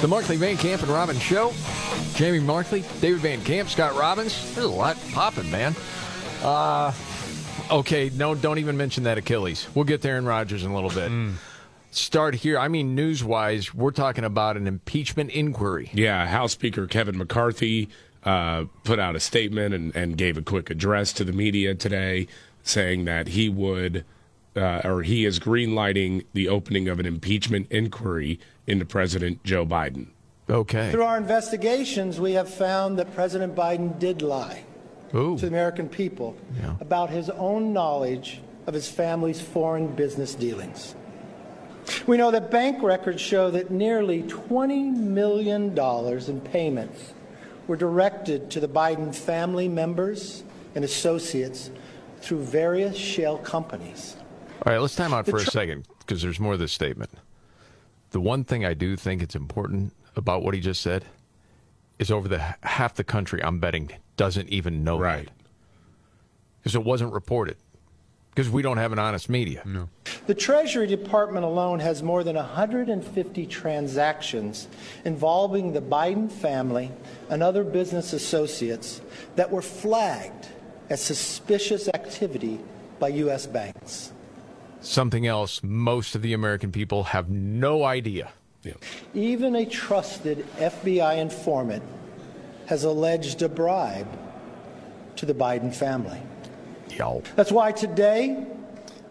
The Markley Van Camp and Robbins Show. Jamie Markley, David Van Camp, Scott Robbins. There's a lot popping, man. Uh, okay, no, don't even mention that Achilles. We'll get there in Rodgers in a little bit. Start here. I mean, news wise, we're talking about an impeachment inquiry. Yeah, House Speaker Kevin McCarthy uh, put out a statement and, and gave a quick address to the media today saying that he would, uh, or he is greenlighting the opening of an impeachment inquiry into President Joe Biden. Okay. Through our investigations, we have found that President Biden did lie Ooh. to the American people Yeah. about his own knowledge of his family's foreign business dealings. We know that bank records show that nearly $20 million in payments were directed to the Biden family members and associates through various shell companies. All right, let's time out The for a second because there's more to this statement. The one thing I do think it's important about what he just said is over the half the country, I'm betting, doesn't even know Right. because it wasn't reported because we don't have an honest media. No. The Treasury Department alone has more than 150 transactions involving the Biden family and other business associates that were flagged as suspicious activity by U.S. banks. Something else most of the American people have no idea. Yeah. Even a trusted FBI informant has alleged a bribe to the Biden family. Yo. That's why today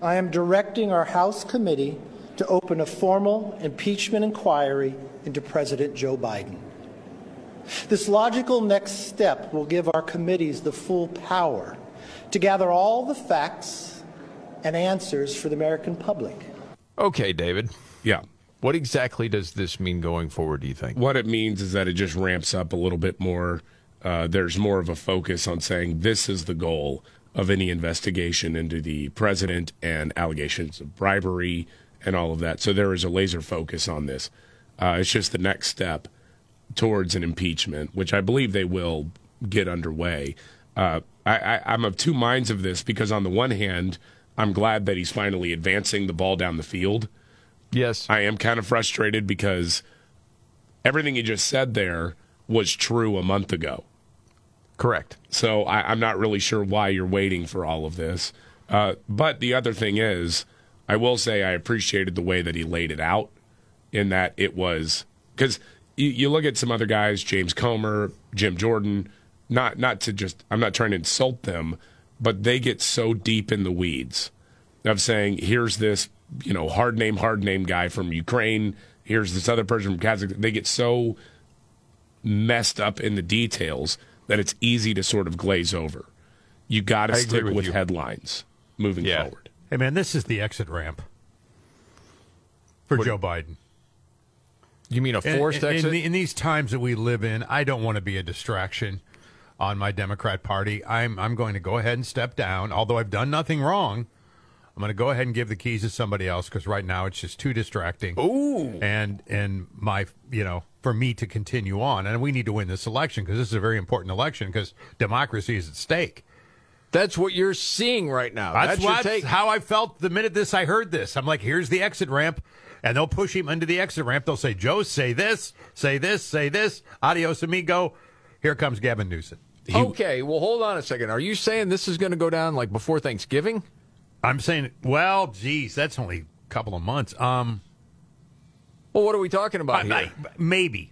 I am directing our House committee to open a formal impeachment inquiry into President Joe Biden. This logical next step will give our committees the full power to gather all the facts and answers for the American public. Okay, David. Yeah. What exactly does this mean going forward, do you think? What it means is that it just ramps up a little bit more. Uh, there's more of a focus on saying this is the goal of any investigation into the president and allegations of bribery and all of that. So there is a laser focus on this. Uh, it's just the next step towards an impeachment, which I believe they will get underway. Uh, I, I, I'm of two minds of this because, on the one hand, I'm glad that he's finally advancing the ball down the field. Yes. I am kind of frustrated because everything he just said there was true a month ago. Correct. So I, I'm not really sure why you're waiting for all of this. Uh, but the other thing is, I will say I appreciated the way that he laid it out, in that it was because you, you look at some other guys, James Comer, Jim Jordan. Not not to just I'm not trying to insult them, but they get so deep in the weeds of saying here's this you know hard name hard name guy from Ukraine. Here's this other person from Kazakhstan. They get so messed up in the details that it's easy to sort of glaze over. You got to stick with with headlines moving Yeah. forward. Hey, man, this is the exit ramp for Joe Biden. You mean a forced in, exit? In, the- in these times that we live in, I don't want to be a distraction on my Democrat Party. I'm I'm going to go ahead and step down. Although I've done nothing wrong, I'm going to go ahead and give the keys to somebody else because right now it's just too distracting. Ooh. And and my you know for me to continue on, and we need to win this election because this is a very important election because democracy is at stake. That's what you're seeing right now. That's, That's, your what, take. how I felt the minute this I heard this. I'm like, here's the exit ramp, and they'll push him into the exit ramp. They'll say, Joe, say this, say this, say this. Adios, amigo. Here comes Gavin Newsom. Okay, well, hold on a second. Are you saying this is going to go down like before Thanksgiving? I'm saying, well, geez, that's only a couple of months. Um, Well, what are we talking about I- here? I- maybe.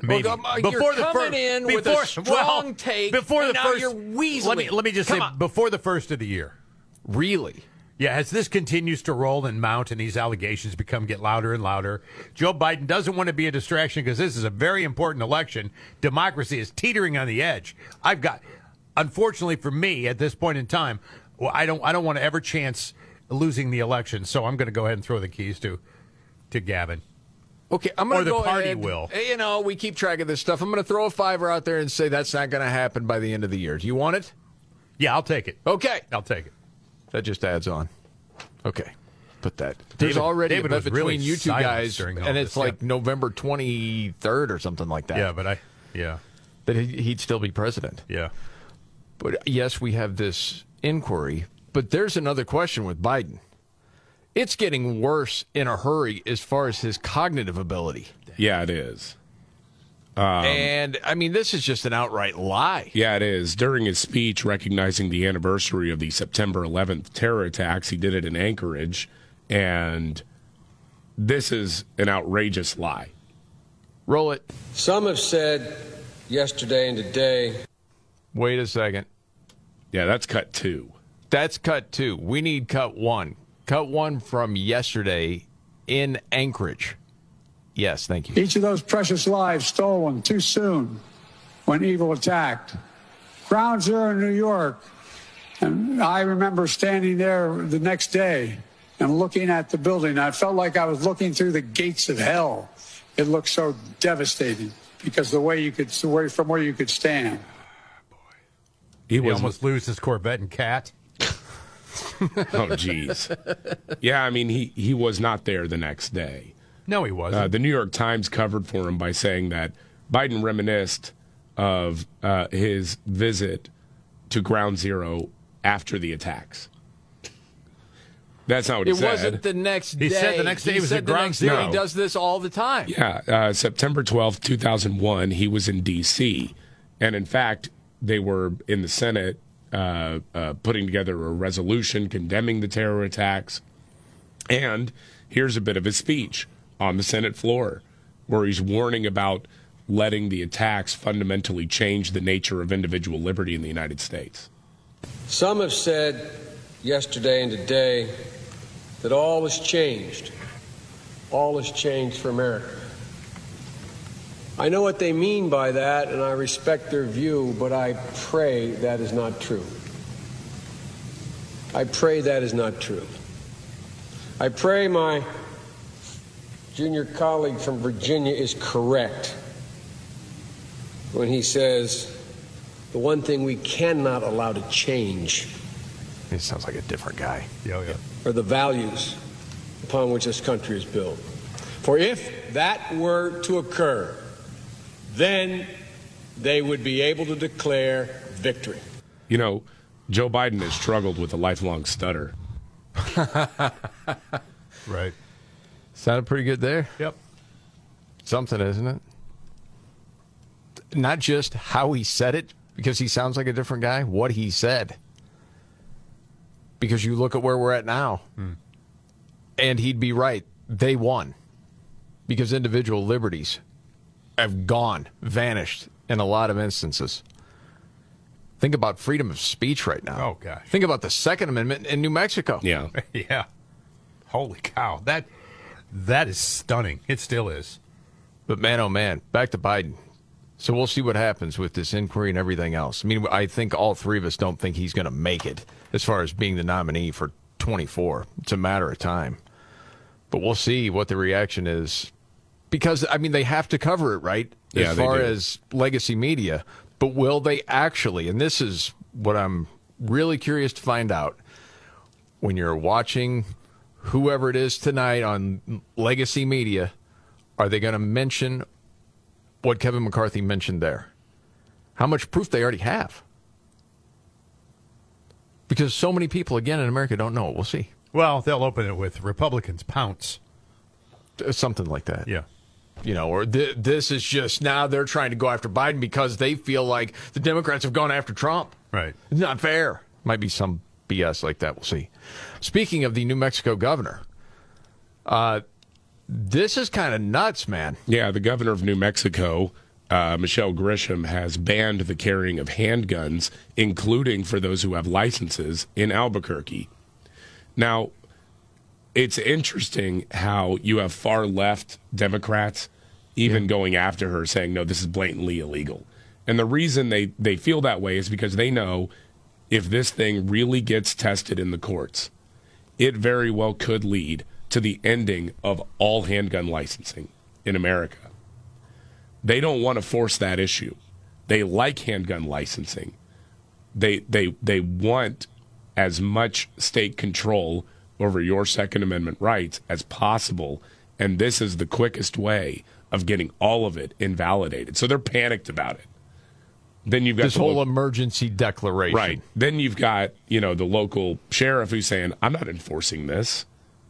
Maybe Well, uh, you're coming in with a strong take, Before and the first, you're weaseling. Let me let me just Come say on. before the first of the year. Really? Yeah, as this continues to roll and mount and these allegations become get louder and louder, Joe Biden doesn't want to be a distraction because this is a very important election. Democracy is teetering on the edge. I've got unfortunately for me at this point in time, well, I don't I don't want to ever chance losing the election, so I'm going to go ahead and throw the keys to to Gavin. Okay, I'm going Or to the go party ahead. will. You know, we keep track of this stuff. I'm going to throw a fiver out there and say that's not going to happen by the end of the year. Do you want it? Yeah, I'll take it. Okay, I'll take it. That just adds on. Okay, put that. There's David- already David a was bet between really you two silent guys, during all and this, it's like yeah. November 23rd or something like that. Yeah, but I. Yeah, that he- he'd still be president. yeah. But yes, we have this inquiry, but there's another question with Biden. It's getting worse in a hurry as far as his cognitive ability. Yeah, it is. Um, and I mean, this is just an outright lie. Yeah, it is. During his speech recognizing the anniversary of the September 11th terror attacks, he did it in Anchorage, and this is an outrageous lie. Roll it. Some have said yesterday and today Wait a second. Yeah, that's cut two. That's cut two. We need cut one. Cut one from yesterday in Anchorage. Yes, thank you. Each of those precious lives stolen too soon when evil attacked. Ground Zero in New York. And I remember standing there the next day and looking at the building. I felt like I was looking through the gates of hell. It looked so devastating because the way you could, the way from where you could stand. He He almost lose his Corvette and cat. oh, jeez. yeah, I mean, he he was not there the next day. No, he wasn't. Uh, the New York Times covered for him by saying that Biden reminisced of uh, his visit to Ground Zero after the attacks. That's not what he It said. It wasn't the next day. He said the next day he was at Ground next day. Zero. He does this all the time. Yeah, uh, September 12th, 2001, he was in D.C. And in fact, they were in the Senate uh, uh, putting together a resolution condemning the terror attacks. And here's a bit of his speech on the Senate floor where he's warning about letting the attacks fundamentally change the nature of individual liberty in the United States. Some have said yesterday and today that all has changed. All has changed for America. I know what they mean by that, and I respect their view, but I pray that is not true. I pray that is not true. I pray my junior colleague from Virginia is correct when he says the one thing we cannot allow to change He sounds like a different guy. yeah, oh, yeah. are the values upon which this country is built. For if that were to occur, then they would be able to declare victory. You know, Joe Biden has struggled with a lifelong stutter. Right. Sounded pretty good there. Yep. Something, isn't it? Not just how he said it, because he sounds like a different guy, what he said. Because you look at where we're at now, hmm. and he'd be right. They won. Because individual liberties have gone, vanished in a lot of instances. Think about freedom of speech right now. Oh, gosh. Think about the Second Amendment in New Mexico. Yeah. Yeah. Holy cow. That that is stunning. It still is. But man, oh man, back to Biden. So we'll see what happens with this inquiry and everything else. I mean, I think all three of us don't think he's going to make it as far as being the nominee for 24. It's a matter of time. But we'll see what the reaction is. Because, I mean, they have to cover it, right? As they far do. as legacy media. But will they actually? And this is what I'm really curious to find out. When you're watching whoever it is tonight on legacy media, are they going to mention what Kevin McCarthy mentioned there? How much proof they already have? Because so many people, again, in America don't know it. We'll see. Well, they'll open it with Republicans pounce. Uh, Something like that. Yeah. You know, or th- this is just now they're trying to go after Biden because they feel like the Democrats have gone after Trump. Right. It's not fair. Might be some BS like that. We'll see. Speaking of the New Mexico governor, uh, this is kind of nuts, man. Yeah, the governor of New Mexico, uh, Michelle Grisham, has banned the carrying of handguns, including for those who have licenses in Albuquerque. Now, it's interesting how you have far left Democrats even going after her, saying, no, this is blatantly illegal. And the reason they, they feel that way is because they know if this thing really gets tested in the courts, it very well could lead to the ending of all handgun licensing in America. They don't want to force that issue. They like handgun licensing. They they they want as much state control over your Second Amendment rights as possible, and this is the quickest way of getting all of it invalidated. So they're panicked about it. Then you've got This whole lo- emergency declaration. Right. Then you've got, you know, the local sheriff who's saying, I'm not enforcing this.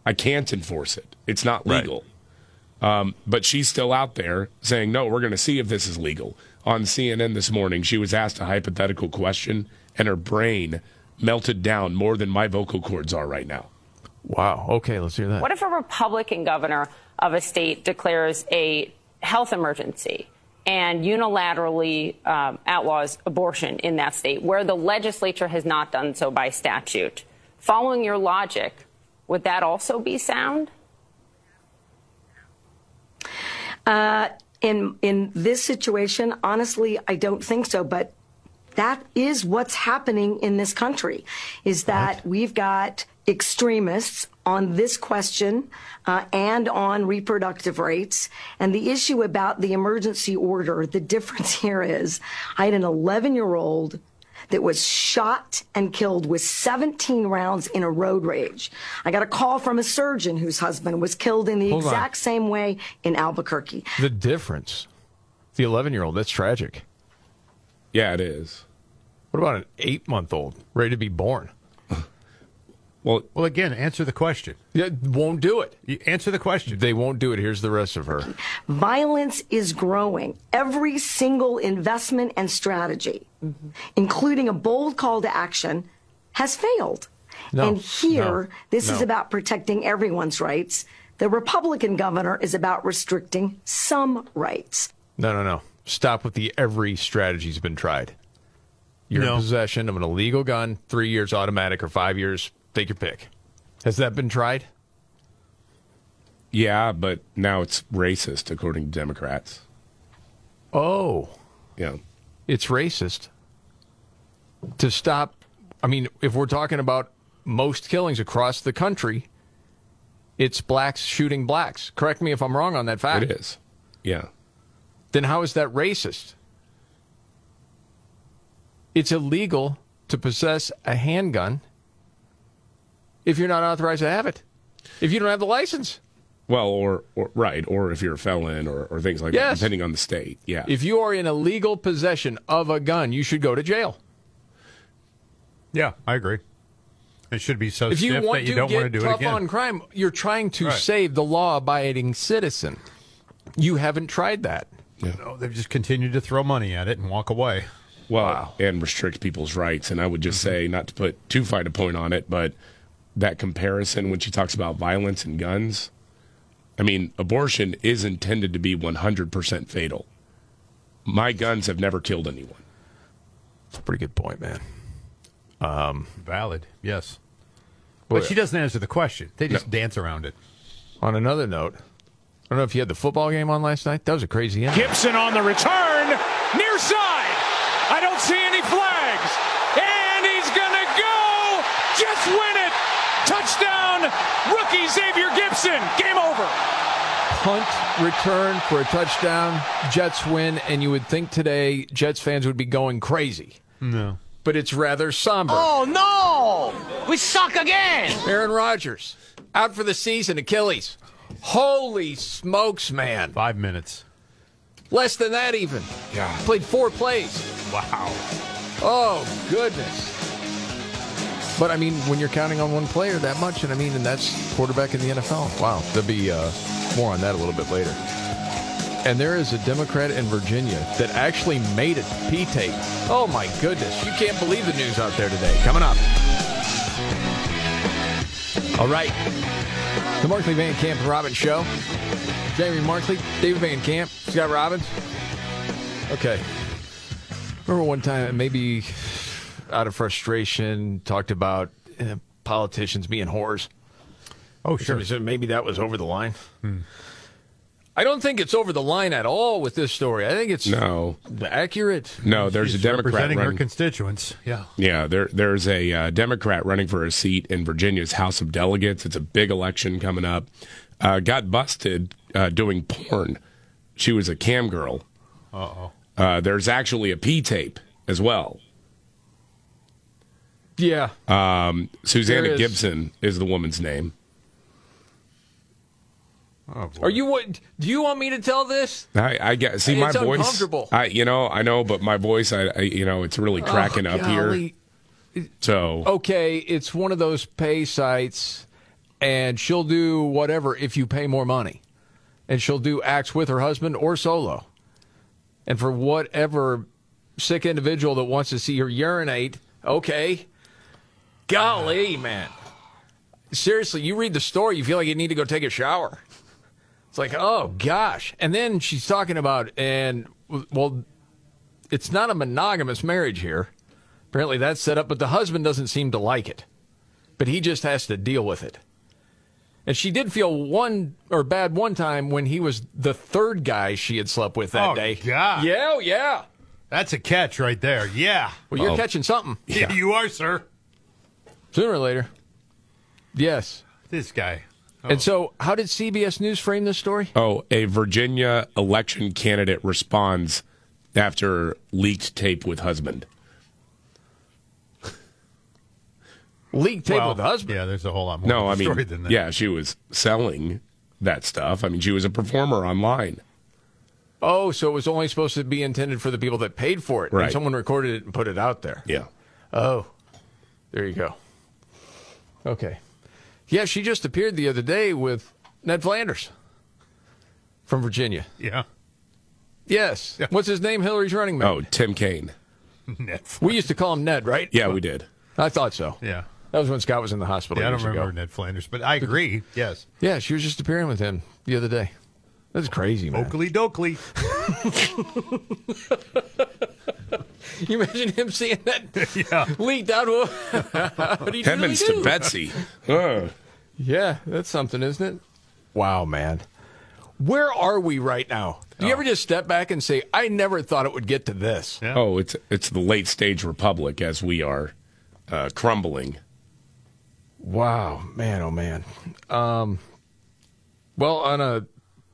I can't enforce it. It's not Right. legal. Um, but she's still out there saying, no, we're going to see if this is legal. On CNN this morning, she was asked a hypothetical question, and her brain melted down more than my vocal cords are right now. Wow. Okay, let's hear that. What if a Republican governor of a state declares a health emergency and unilaterally um, outlaws abortion in that state, where the legislature has not done so by statute? Following your logic, would that also be sound? Uh, in in this situation, honestly, I don't think so. But that is what's happening in this country. Is that we've got extremists on this question uh, and on reproductive rates. And the issue about the emergency order, the difference here is I had an 11 year old that was shot and killed with 17 rounds in a road rage. I got a call from a surgeon whose husband was killed in the Hold on. exact same way in Albuquerque. The difference. The 11 year old, that's tragic. Yeah, it is. What about an eight month old ready to be born? Well, Well, again, answer the question. Yeah, won't do it. You answer the question. They won't do it. Here's the rest of her. Violence is growing. Every single investment and strategy, mm-hmm. including a bold call to action, has failed. No, and here, no, this is about protecting everyone's rights. The Republican governor is about restricting some rights. No, no, no. Stop with the every strategy's been tried. You're No. in possession of an illegal gun, three years automatic or five years, take your pick. Has that been tried? Yeah, but now it's racist, according to Democrats. Oh, Yeah. it's racist. To stop, I mean, if we're talking about most killings across the country, it's blacks shooting blacks. Correct me if I'm wrong on that fact. It is. Yeah. Then how is that racist? It's illegal to possess a handgun if you're not authorized to have it. If you don't have the license. Well, or, or right, or if you're a felon or, or things like that, depending on the state. Yeah. If you are in illegal possession of a gun, you should go to jail. Yeah, I agree. It should be so if you stiff want that you to don't get want to do it tough again. on crime, you're trying to Right. save the law-abiding citizen. You haven't tried that. Yeah. No, they've just continued to throw money at it and walk away. well, and restrict people's rights. And I would just mm-hmm. say, not to put too fine a point on it, but that comparison when she talks about violence and guns, I mean, abortion is intended to be 100% fatal. My guns have never killed anyone. That's a pretty good point, man. Um, Valid, yes. But she doesn't answer the question. They just dance around it. On another note, I don't know if you had the football game on last night. That was a crazy ending. Gipson on the return, near side. I don't see any flags. And he's going to go. Jets win it. Touchdown, rookie Xavier Gipson. Game over. punt return for a touchdown. Jets win, and you would think today Jets fans would be going crazy. No. But it's rather somber. Oh, no. We suck again. Aaron Rodgers out for the season, Achilles. Holy smokes, man. Five minutes. Less than that, even. Yeah. Played four plays. Wow. Oh, goodness. But I mean, when you're counting on one player that much, and I mean, and that's quarterback in the NFL. Wow. There'll be uh, more on that a little bit later. And there is a Democrat in Virginia that actually made it P tape. Oh my goodness. You can't believe the news out there today. Coming up. All right. The Markley Van Camp and Robbins Show. Jamie Markley, David Van Camp, Scott Robbins. Okay. Remember one time, maybe out of frustration, talked about uh, politicians being whores. Oh, sure. Somebody said maybe that was over the line. I don't think it's over the line at all with this story. I think it's No. accurate. No, there's She's a Democrat representing her running. constituents. Yeah. Yeah, there there's a uh, Democrat running for a seat in Virginia's House of Delegates. It's a big election coming up. Uh, got busted uh, doing porn she was a cam girl. Uh-oh. Uh, there's actually a P tape as well. Yeah. Um, Susanna There is. Gibson is the woman's name. Oh, Are you what? Do you want me to tell this? I, I get see my It's voice. uncomfortable. I you know I know, but my voice, I, I you know, it's really cracking Oh, up here. So Okay, it's one of those pay sites, and she'll do whatever if you pay more money, and she'll do acts with her husband or solo, and for whatever sick individual that wants to see her urinate, okay. Golly, man. Seriously, you read the story, you feel like you need to go take a shower. It's like, oh gosh. And then she's talking about, and well, it's not a monogamous marriage here. Apparently that's set up, but the husband doesn't seem to like it. But he just has to deal with it. And she did feel one or bad one time when he was the third guy she had slept with that Oh, day. God. Yeah, oh, yeah. That's a catch right there. Yeah. Well, you're catching something. Yeah, you are, sir. Sooner or later. Yes. This guy. Oh. And so, how did CBS News frame this story? Oh, a Virginia election candidate responds after leaked tape with husband. Leaked tape Well, with the husband. Yeah, there's a whole lot more No, to I the mean, story than that. yeah, she was selling that stuff. I mean, she was a performer online. Oh, so it was only supposed to be intended for the people that paid for it. Right. And someone recorded it and put it out there. Yeah. Oh, there you go. Okay. Yeah, she just appeared the other day with Ned Flanders from Virginia. Yeah. Yes. What's his name? Hillary's running mate. Oh, Tim Kaine. Netflix. We used to call him Ned, right? Yeah, we did. I thought so. Yeah. That was when Scott was in the hospital. Yeah, I don't years remember ago. Ned Flanders, but I agree. Yes. Yeah, she was just appearing with him the other day. That's crazy, man. Oakley Dokley. You imagine him seeing that yeah. leaked out? what do you Heavens really to? Betsy. Uh, Yeah, that's something, isn't it? Wow, man. Where are we right now? Do you ever just step back and say, I never thought it would get to this? Oh, it's it's the late stage republic as we are uh, crumbling. Wow, man, oh man. Um, well, on a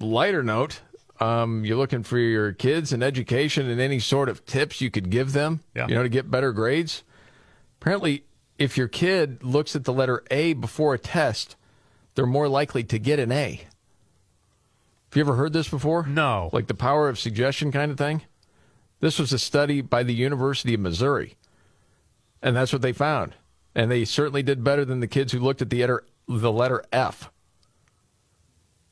lighter note, um, you're looking for your kids and education and any sort of tips you could give them, Yeah. you know, to get better grades. Apparently, if your kid looks at the letter A before a test, they're more likely to get an A. Have you ever heard this before? No. Like the power of suggestion kind of thing? This was a study by the University of Missouri. And that's what they found. And they certainly did better than the kids who looked at the letter, the letter F.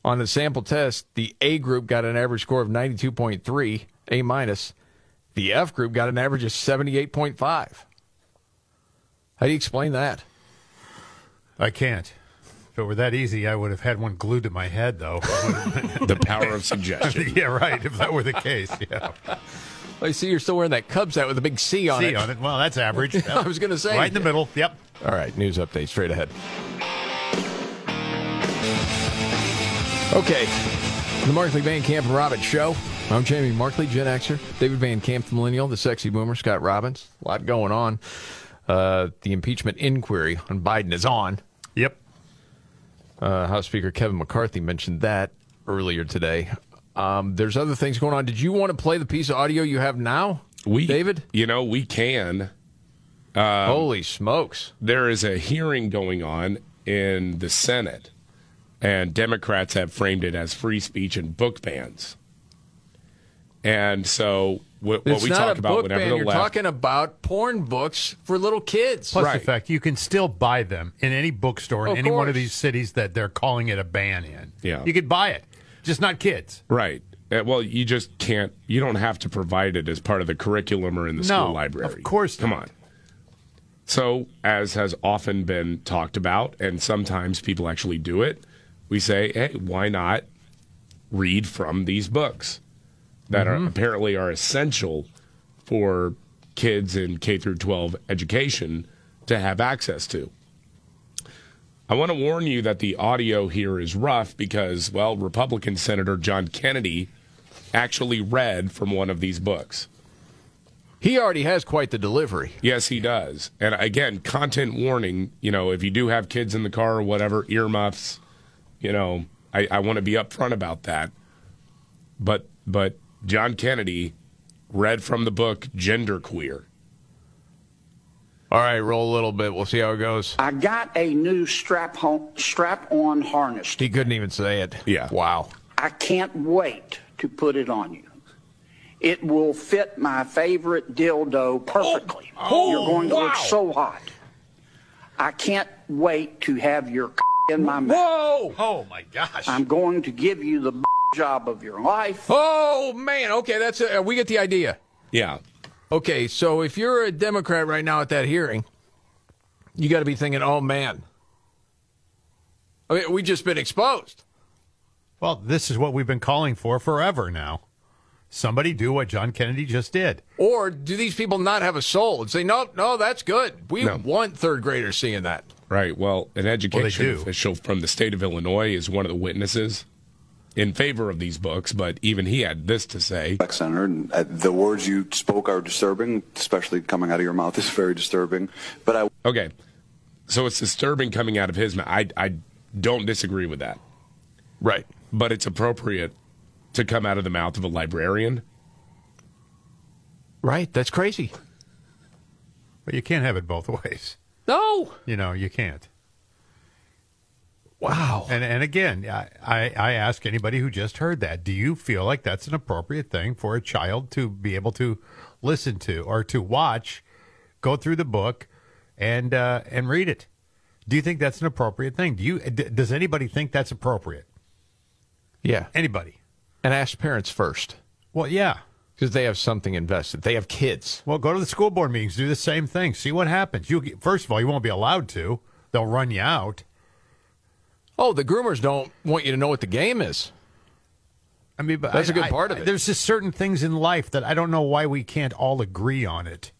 On the sample test, the A group got an average score of 92.3, A minus. The F group got an average of 78.5. How do you explain that? I can't. If it were that easy, I would have had one glued to my head, though. The power of suggestion. yeah, right. If that were the case, yeah. I see you're still wearing that Cubs hat with a big C on C it. on it. Well, that's average. I was going to say. right in the middle. Yep. All right, news update straight ahead. Okay, the Markley Van Camp and Robbins Show. I'm Jamie Markley, Gen Xer. David Van Camp, the Millennial, the Sexy Boomer, Scott Robbins. A lot going on. Uh, the impeachment inquiry on Biden is on. Yep. Uh, House Speaker Kevin McCarthy mentioned that earlier today. Um, there's other things going on. Did you want to play the piece of audio you have now, We, David? you know, we can. Holy smokes! There is a hearing going on in the Senate, and Democrats have framed it as free speech and book bans. And so, wh- what we talk about whenever ban. the You're left, talking about porn books for little kids. Plus Right. the fact you can still buy them in any bookstore in Of any one of these cities that they're calling it a ban in. Yeah. You could buy it, just not kids. right? Uh, Well, you just can't. You don't have to provide it as part of the curriculum or in the No, school library. of course come not. on. So, as has often been talked about, and sometimes people actually do it, we say, "Hey, why not read from these books that Mm-hmm. are apparently are essential for kids in K through 12 education to have access to?" I want to warn you that the audio here is rough because, well, Republican Senator John Kennedy actually read from one of these books. He already has quite the delivery. Yes, he does. And again, content warning, you know, if you do have kids in the car or whatever, earmuffs, you know, I, I want to be upfront about that. But but John Kennedy read from the book Genderqueer. All right, roll a little bit. We'll see how it goes. I got a new strap home, strap on harness. He couldn't even say it. Yeah. Wow. I can't wait to put it on you. It will fit my favorite dildo perfectly. Oh, oh You're going to look so hot. I can't wait to have your in my mouth. Whoa! Oh my gosh! I'm going to give you the job of your life. Oh man. Okay, that's uh, we get the idea. Yeah. Okay, so if you're a Democrat right now at that hearing, you got to be thinking, "Oh man, I mean, we just been exposed." Well, this is what we've been calling for forever now. Somebody do what John Kennedy just did. Or do these people not have a soul and say, "No, no, that's good. We No. want third graders seeing that." Right. Well, an education do. official from the state of Illinois is one of the witnesses in favor of these books, but even he had this to say. Senator, and uh, the words you spoke are disturbing, especially coming out of your mouth is very disturbing. But I Okay. So it's disturbing coming out of his mouth. I, I don't disagree with that. Right. But it's appropriate to come out of the mouth of a librarian. Right. That's crazy. But you can't have it both ways. No. You know, you can't. Wow. And and again, I, I, I ask anybody who just heard that, do you feel like that's an appropriate thing for a child to be able to listen to or to watch, go through the book, and uh, and read it? Do you think that's an appropriate thing? Do you d- does anybody think that's appropriate? Yeah. Anybody? And ask parents first Well, yeah. Because they have something invested. They have kids. Well, go to the school board meetings, do the same thing, see what happens. You first of all, you won't be allowed to. They'll run you out. Oh, the groomers don't want you to know what the game is. I mean, but That's a a good part of it. There's just certain things in life that I don't know why we can't all agree on it.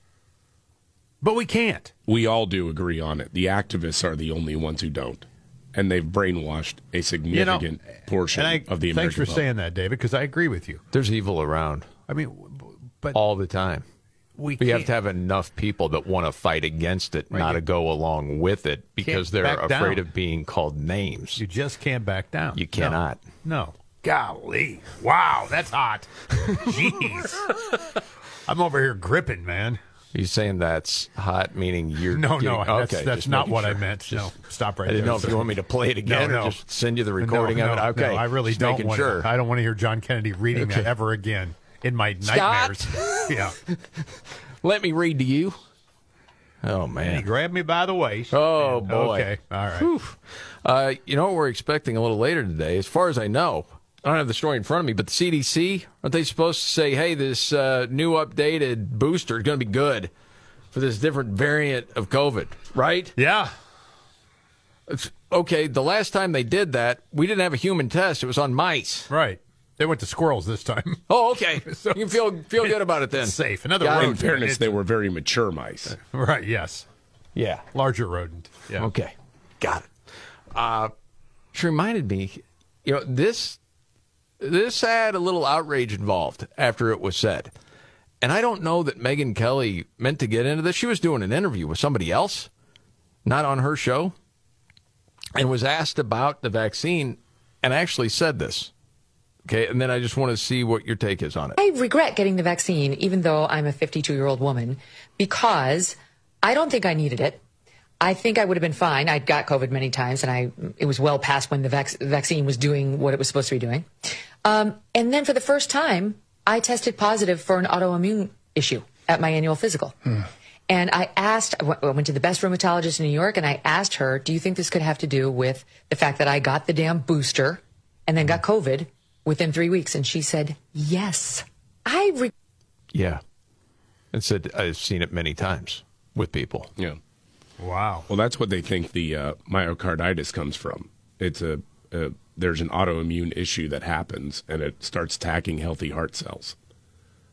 But we can't. We all do agree on it. The activists are the only ones who don't. And they've brainwashed a You know, significant portion I, of the American Thanks for vote. saying that, David, because I agree with you. There's evil around I mean, but all the time. we We have to have enough people that want to fight against it, Right, not to go along with it because they're back down. afraid of being called names. You just can't back down. You cannot. No. no. Golly. Wow, that's hot. Jeez. I'm over here gripping, man. You're saying that's hot, meaning you're No, getting- no, that's, okay, that's not making what I sure. meant. no, stop right I didn't there. know if you want me to play it again No, no. or just send you the recording no, of it. Okay, no, I really just don't want sure. I don't want to hear John Kennedy reading Okay. that ever again in my Scott? nightmares. yeah. Let me read to you. Oh And he man. grabbed me by the waist. Oh And- boy. Okay. All right. Uh, you know what we're expecting a little later today? As far as I know, I don't have the story in front of me, but the CDC aren't they supposed to say, "Hey, this uh, new updated booster is going to be good for this different variant of COVID"? Right? Yeah. It's, okay. The last time they did that, we didn't have a human test; it was on mice. Right. They went to squirrels this time. Oh, okay. So you can feel feel good about it then. It's safe. Another Got it. In fairness, they were very mature mice. Right. Yes. Yeah. Larger rodent. Yeah. Okay, got it. Uh, which reminded me, you know, this this had a little outrage involved after it was said, and I don't know that Megyn Kelly meant to get into this. She was doing an interview with somebody else, not on her show, and was asked about the vaccine, and actually said this. Okay, and then I just want to see what your take is on it. I regret getting the vaccine, even though I'm a 52 year old woman, because I don't think I needed it. I think I would have been fine. I'd got COVID many times, and I it was well past when the vac- vaccine was doing what it was supposed to be doing. Um, and then for the first time, I tested positive for an autoimmune issue at my annual physical. And I asked, I went to the best rheumatologist in New York, and I asked her, "Do you think this could have to do with the fact that I got the damn booster and then got COVID within three weeks?" And she said, "Yes." I re- Yeah, and said I've seen it many times with people. Yeah. Wow. Well, that's what they think the uh, myocarditis comes from. It's a, a there's an autoimmune issue that happens, and it starts attacking healthy heart cells.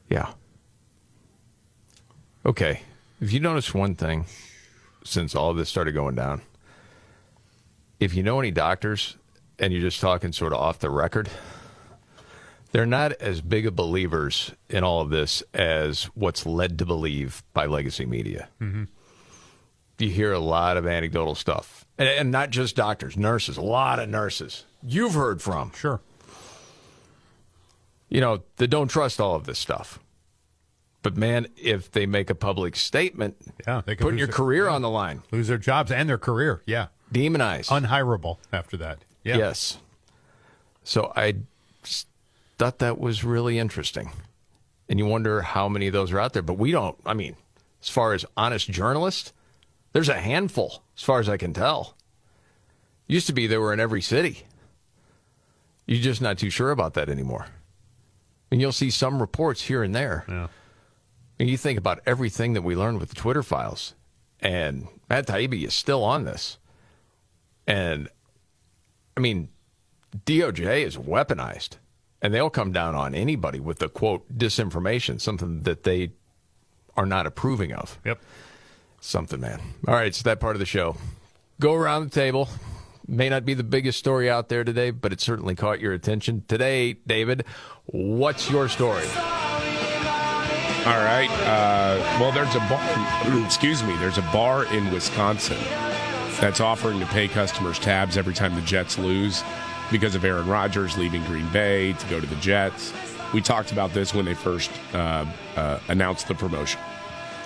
Yeah. Okay. If you notice one thing since all this started going down, if you know any doctors and you're just talking sort of off the record, they're not as big of believers in all of this as what's led to believe by legacy media. Mm-hmm. You hear a lot of anecdotal stuff, and, and not just doctors, nurses, a lot of nurses you've heard from. Sure. you know, that don't trust all of this stuff. But man, if they make a public statement, yeah, they putting your their- career on the line, lose their jobs and their career. Yeah, demonized, unhirable after that. Yeah. Yes. So I thought that was really interesting. And you wonder how many of those are out there. But we don't, I mean, as far as honest journalists, there's a handful, as far as I can tell. Used to be they were in every city. You're just not too sure about that anymore. And you'll see some reports here and there. Yeah. And you think about everything that we learned with the Twitter files. And Matt Taibbi is still on this. And I mean, DOJ is weaponized, and they'll come down on anybody with the quote disinformation, something that they are not approving of. Yep. Something, man. All right, it's that part of the show. Go around the table. May not be the biggest story out there today, but it certainly caught your attention. Today, David, what's your story? All right. Uh, well, there's a bar. Excuse me. There's a bar in Wisconsin that's offering to pay customers tabs every time the Jets lose because of Aaron Rodgers leaving Green Bay to go to the Jets. We talked about this when they first uh, uh, announced the promotion.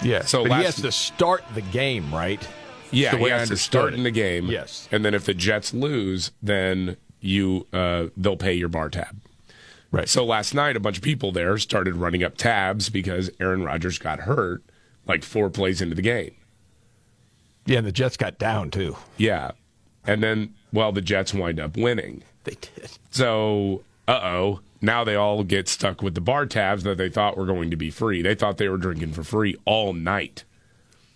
Yeah. So last he has to start the game, right? Yeah, the he has to start in the game. Yes. and then if the Jets lose, then you uh, they'll pay your bar tab. Right. So last night, a bunch of people there started running up tabs because Aaron Rodgers got hurt like four plays into the game. Yeah, and the Jets got down too. Yeah, and then well, the Jets wind up winning. They did. So, uh oh. Now they all get stuck with the bar tabs that they thought were going to be free. They thought they were drinking for free all night.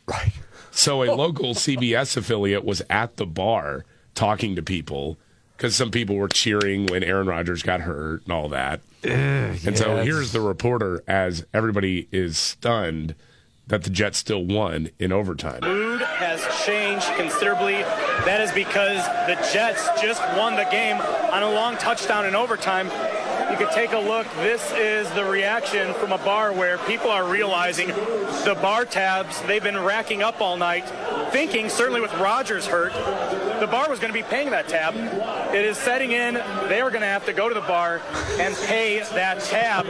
Right. So a local CBS affiliate was at the bar talking to people because some people were cheering when Aaron Rodgers got hurt and all that. and so here's the reporter as everybody is stunned that the Jets still won in overtime. mood has changed considerably. That is because the Jets just won the game on a long touchdown in overtime. You could take a look. This is the reaction from a bar where people are realizing the bar tabs they've been racking up all night, thinking certainly with Rodgers hurt, the bar was going to be paying that tab. It is setting in. They are going to have to go to the bar and pay that tab.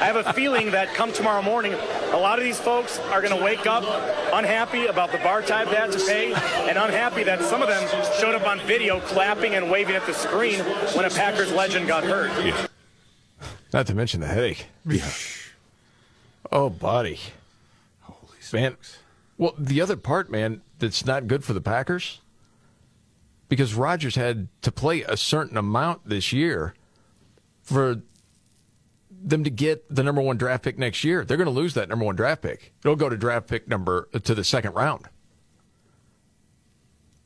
I have a feeling that come tomorrow morning, a lot of these folks are going to wake up unhappy about the bar tab they had to pay and unhappy that some of them showed up on video clapping and waving at the screen when a Packers legend got hurt. Not to mention the headache. Yeah. Oh, buddy. Holy man. Well, the other part, man, that's not good for the Packers because Rodgers had to play a certain amount this year for them to get the number one draft pick next year. They're going to lose that number one draft pick. It'll go to draft pick number to the second round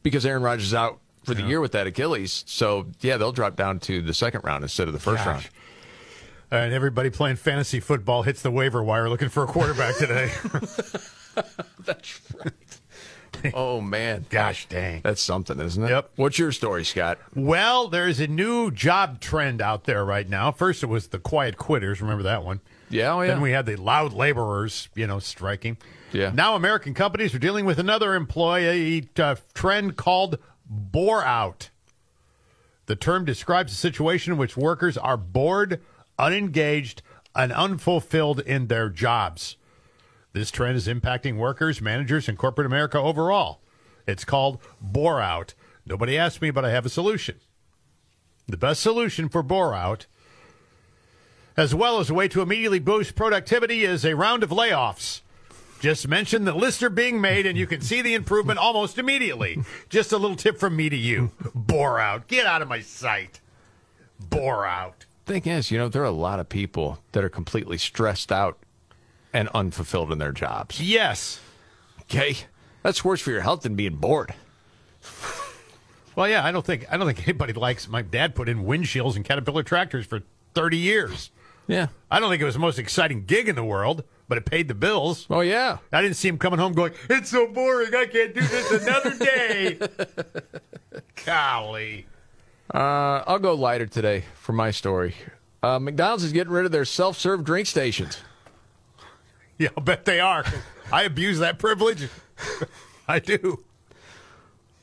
because Aaron Rodgers is out for the year with that Achilles. So yeah, they'll drop down to the second round instead of the first Gosh. round. And everybody playing fantasy football hits the waiver wire looking for a quarterback today. That's right. oh man, gosh dang, that's something, isn't it? Yep. What's your story, Scott? Well, there's a new job trend out there right now. First, it was the quiet quitters. Remember that one? Yeah, oh, yeah. Then we had the loud laborers, you know, striking. Yeah. Now, American companies are dealing with another employee uh, trend called bore out. The term describes a situation in which workers are bored, unengaged, and unfulfilled in their jobs. This trend is impacting workers, managers, and corporate America overall. It's called bore out. Nobody asked me, but I have a solution. The best solution for bore out, as well as a way to immediately boost productivity, is a round of layoffs. Just mention the lists are being made, and you can see the improvement almost immediately. Just a little tip from me to you: bore out. Get out of my sight. Bore out. Thing is, you know, there are a lot of people that are completely stressed out and unfulfilled in their jobs. Yes. Okay, that's worse for your health than being bored. Well, yeah, I don't think I don't think anybody likes. My dad put in windshields and Caterpillar tractors for thirty years. Yeah, I don't think it was the most exciting gig in the world, but it paid the bills. Oh yeah, I didn't see him coming home going, "It's so boring. I can't do this another day." Golly. Uh, I'll go lighter today for my story. Uh, McDonald's is getting rid of their self-serve drink stations. Yeah, I'll bet they are. I abuse that privilege. I do.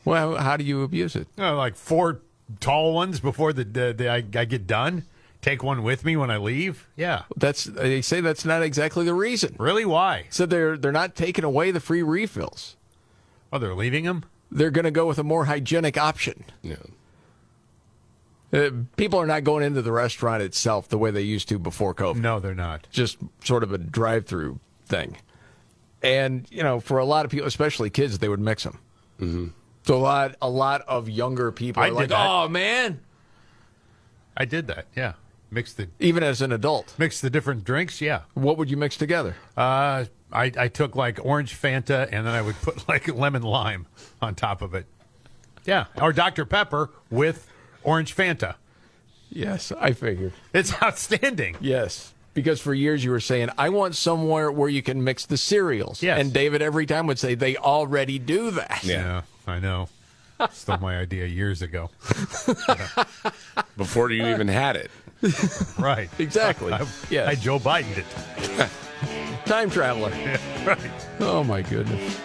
Well, how do you abuse it? Uh, like four tall ones before the, the, the I, I get done. Take one with me when I leave? Yeah. That's they say that's not exactly the reason. Really? Why? So they're they're not taking away the free refills. Oh, they're leaving them? They're going to go with a more hygienic option. Yeah. Uh, people are not going into the restaurant itself the way they used to before COVID. No, they're not. Just sort of a drive-through thing. And you know, for a lot of people, especially kids, they would mix them. Mm-hmm. So a lot, a lot of younger people I are like, that. "Oh man!" I did that. Yeah. Mix the Even as an adult, mix the different drinks. Yeah. what would you mix together? Uh, I I took like orange Fanta and then I would put like lemon lime on top of it. Yeah. Or Dr Pepper with orange Fanta. Yes, I figured. It's outstanding. Yes, because for years you were saying, "I want somewhere where you can mix the cereals." Yes. and David every time would say, "They already do that." Yeah, I know. Stole my idea years ago. Before you even had it. Right. Exactly. I, Yes. I Joe Biden it. Time traveler. right. Oh my goodness.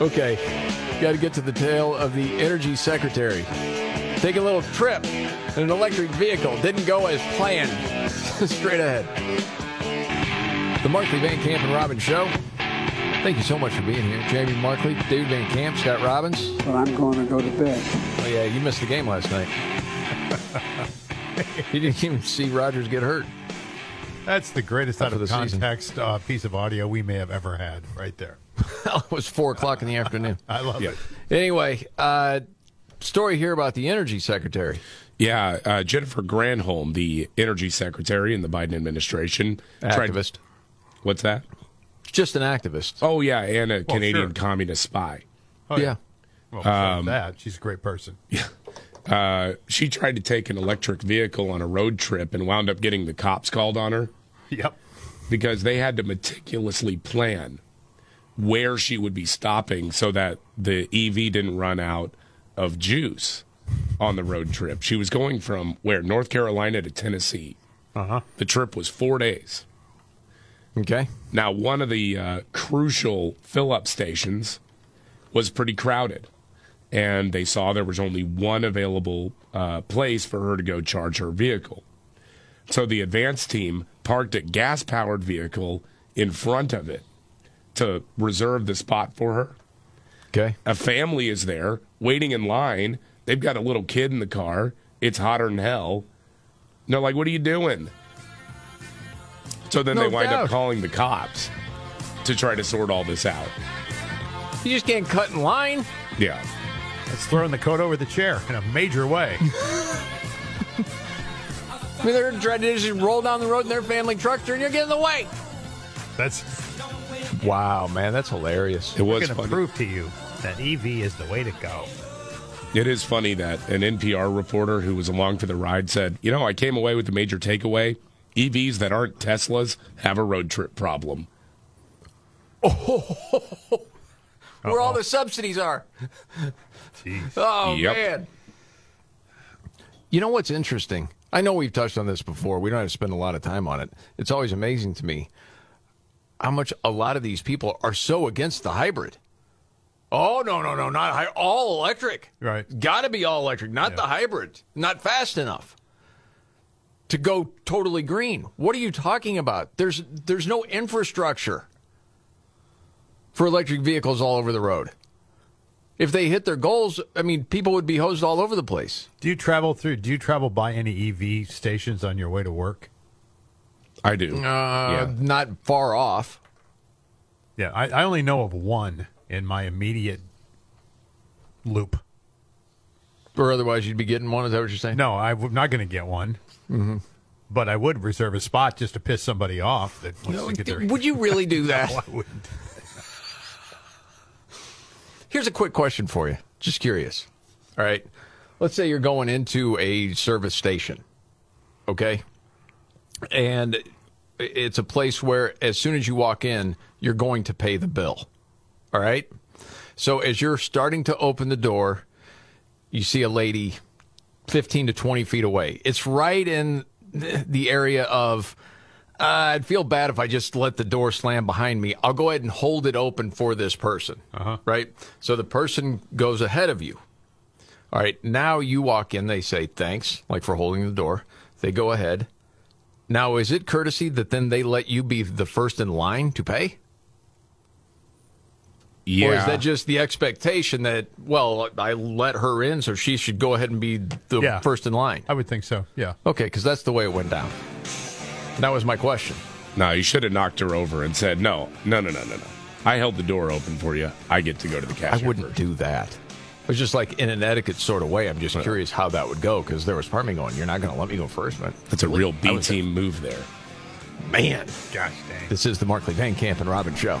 Okay, got to get to the tale of the energy secretary. Taking a little trip in an electric vehicle didn't go as planned. Straight ahead. The Markley Van Camp and Robbins Show. Thank you so much for being here. Jamie Markley, David Van Camp, Scott Robbins. But I'm going to go to bed. Oh, yeah, you missed the game last night. you didn't even see Rodgers get hurt. That's the greatest Not out of the context uh, piece of audio we may have ever had, right there. it was 4 o'clock in the afternoon. I love it. Anyway, uh, story here about the energy secretary. Yeah, uh, Jennifer Granholm, the energy secretary in the Biden administration, tried- Activist. what's that? Just an activist. Oh yeah, and a Well, Canadian sure. communist spy. Oh, yeah. Well, Um, that she's a great person. Uh, she tried to take an electric vehicle on a road trip and wound up getting the cops called on her Yep. because they had to meticulously plan where she would be stopping so that the EV didn't run out of juice on the road trip. She was going from where North Carolina to Tennessee. Uh huh. The trip was four days. Okay. Now, one of the uh, crucial fill up stations was pretty crowded, and they saw there was only one available uh, place for her to go charge her vehicle. So the advance team parked a gas powered vehicle in front of it to reserve the spot for her. Okay. A family is there waiting in line. They've got a little kid in the car. It's hotter than hell. And they're like, What are you doing? So then No they wind doubt. up calling the cops to try to sort all this out. You just can't cut in line. Yeah. That's throwing the coat over the chair in a major way. I mean, they're trying to just roll down the road in their family truck, and you're getting in the way. That's Wow, man, that's hilarious. It was going to funny. prove to you that EV is the way to go. It is funny that an NPR reporter who was along for the ride said, You know, I came away with the major takeaway. EVs that aren't Teslas have a road trip problem. Oh, Where all the subsidies are. Jeez. Oh Yep. man. You know what's interesting? I know we've touched on this before. We don't have to spend a lot of time on it. It's always amazing to me how much a lot of these people are so against the hybrid. Oh no no no not hy- all electric. Right. Got to be all electric, not the hybrid. Not fast enough to go totally green. What are you talking about? There's there's no infrastructure for electric vehicles all over the road. If they hit their goals, I mean, people would be hosed all over the place. Do you travel through? Do you travel by any EV stations on your way to work? I do. Uh, Not far off. Yeah, I, I only know of one in my immediate loop. Or otherwise, you'd be getting one. Is that what you're saying? No, I'm not going to get one. Mm-hmm. But I would reserve a spot just to piss somebody off. That wants to get their... Would you really do that? No, I wouldn't. Here's a quick question for you. Just curious. All right. Let's say you're going into a service station, okay? And it's a place where as soon as you walk in, you're going to pay the bill. All right? So as you're starting to open the door, you see a lady 15 to 20 feet away. It's right in the area of uh, I'd feel bad if I just let the door slam behind me. I'll go ahead and hold it open for this person. Uh-huh. Right? So the person goes ahead of you. All right. Now you walk in. They say, thanks, like for holding the door. They go ahead. Now, is it courtesy that then they let you be the first in line to pay? Yeah. Or is that just the expectation that, well, I let her in, so she should go ahead and be the Yeah. first in line? I would think so. Yeah. Okay, because that's the way it went down. That was my question. No, you should have knocked her over and said, no, no, no, no, no, no. I held the door open for you. I get to go to the castle. I wouldn't do that. It was just like in an etiquette sort of way. I'm just curious how that would go because there was part of me going, "You're not going to let me go first, man." That's a real B team move there. man. Gosh dang. This is the Markley Van Camp and Robbins show.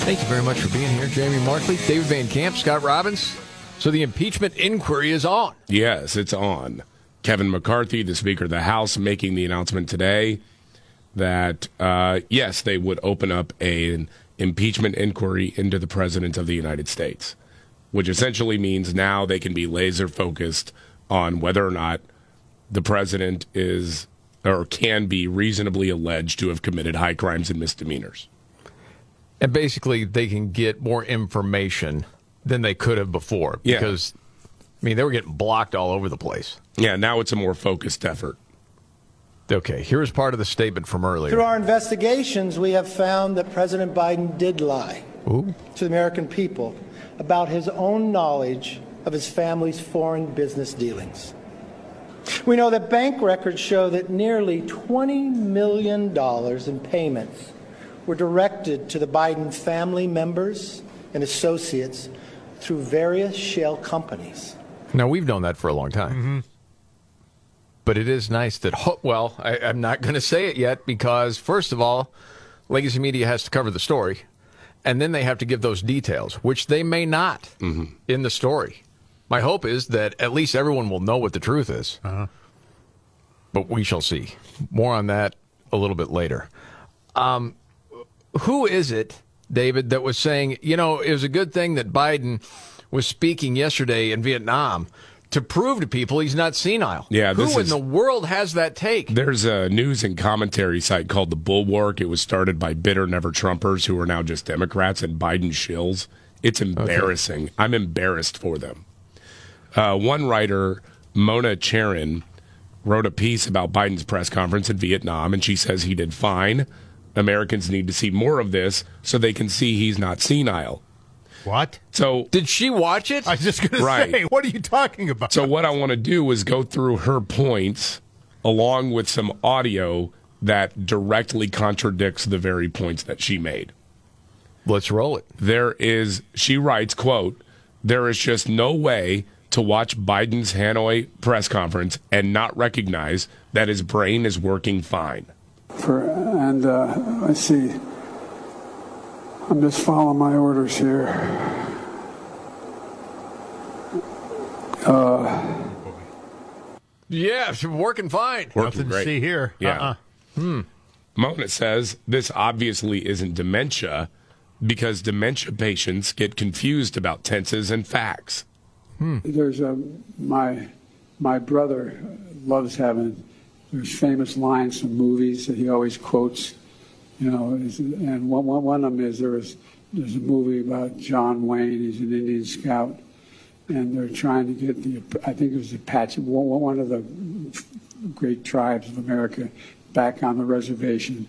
Thank you very much for being here, Jamie Markley, David Van Camp, Scott Robbins. So the impeachment inquiry is on. Yes, it's on. Kevin McCarthy, the Speaker of the House, making the announcement today that, uh, yes, they would open up an impeachment inquiry into the President of the United States, which essentially means now they can be laser focused on whether or not the President is or can be reasonably alleged to have committed high crimes and misdemeanors. And basically, they can get more information than they could have before. Yeah. Because, I mean, they were getting blocked all over the place. Yeah, now it's a more focused effort. Okay, here's part of the statement from earlier. Through our investigations, we have found that President Biden did lie Ooh. to the American people about his own knowledge of his family's foreign business dealings. We know that bank records show that nearly $20 million in payments were directed to the Biden family members and associates through various shell companies. Now, we've known that for a long time. Mm-hmm. But it is nice that, well, I, I'm not going to say it yet because, first of all, legacy media has to cover the story, and then they have to give those details, which they may not mm-hmm. in the story. My hope is that at least everyone will know what the truth is. Uh-huh. But we shall see. More on that a little bit later. Um, who is it, David, that was saying, you know, it was a good thing that Biden was speaking yesterday in Vietnam to prove to people he's not senile? Yeah, Who in is- the world has that take? There's a news and commentary site called The Bulwark. It was started by bitter never Trumpers who are now just Democrats and Biden shills. It's embarrassing. I'm embarrassed for them. Uh, one writer, Mona Charen, wrote a piece about Biden's press conference in Vietnam, and she says he did fine. Americans need to see more of this so they can see he's not senile. What? So did she watch it? I was just going to Right. say, what are you talking about? So what I want to do is go through her points along with some audio that directly contradicts the very points that she made. Let's roll it. There is she writes, quote, there is just no way to watch Biden's Hanoi press conference and not recognize that his brain is working fine. For, and uh, let's see. I'm just following my orders here. Uh, Yeah, she's working fine. Working Nothing to see here. Yeah. Uh-uh. Hmm. Mona says this obviously isn't dementia because dementia patients get confused about tenses and facts. Hmm. There's a my my brother loves having there's famous lines from movies that he always quotes. You know, is- and one, one, one of them is there was there's a movie about John Wayne. He's an Indian scout, and they're trying to get the I think it was the Apache one, one of the great tribes of America back on the reservation,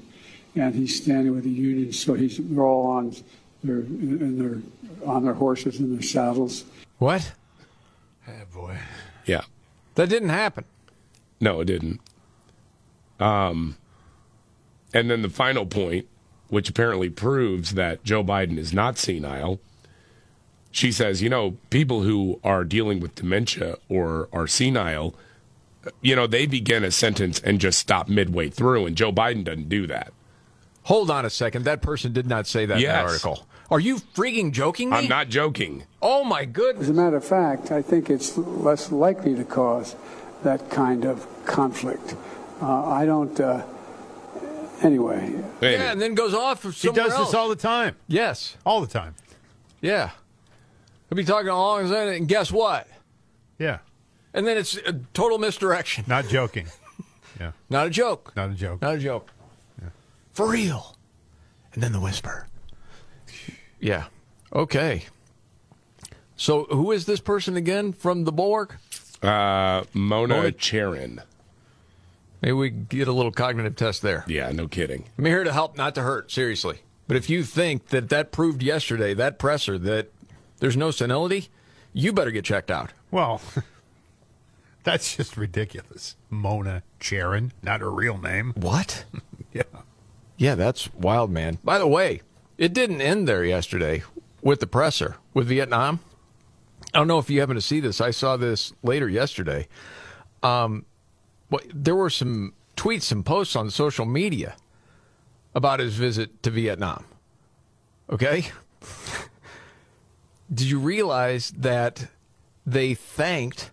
and he's standing with the Union. So he's they're all on their and they're on their horses and their saddles. What? Oh, boy. Yeah. That didn't happen. No, it didn't. Um, and then the final point, which apparently proves that Joe Biden is not senile, she says, you know, people who are dealing with dementia or are senile, you know, they begin a sentence and just stop midway through, and Joe Biden doesn't do that. Hold on a second. That person did not say that in Yes. that article. Are you freaking joking me? I'm not joking. Oh my goodness. As a matter of fact, I think it's less likely to cause that kind of conflict Uh, I don't. Uh, anyway. Yeah, and then goes off He does else. this all the time. Yes. All the time. Yeah. He'll be talking along and saying, and guess what? Yeah. And then it's a total misdirection. Not joking. Yeah. Not a joke. Not a joke. Not a joke. For real. And then the whisper. Yeah. Okay. So who is this person again from the Bulwark? Uh, Mona, Mona- Charen. Maybe we get a little cognitive test there. Yeah, no kidding. I'm here to help, not to hurt. Seriously. But if you think that that proved yesterday, that presser, that there's no senility, you better get checked out. Well, that's just ridiculous. Mona Charen, not her real name. What? yeah. Yeah, that's wild, man. By the way, it didn't end there yesterday with the presser with Vietnam. I don't know if you happen to see this. I saw this later yesterday. Um, well, there were some tweets, some posts on social media about his visit to Vietnam. Okay? Did you realize that they thanked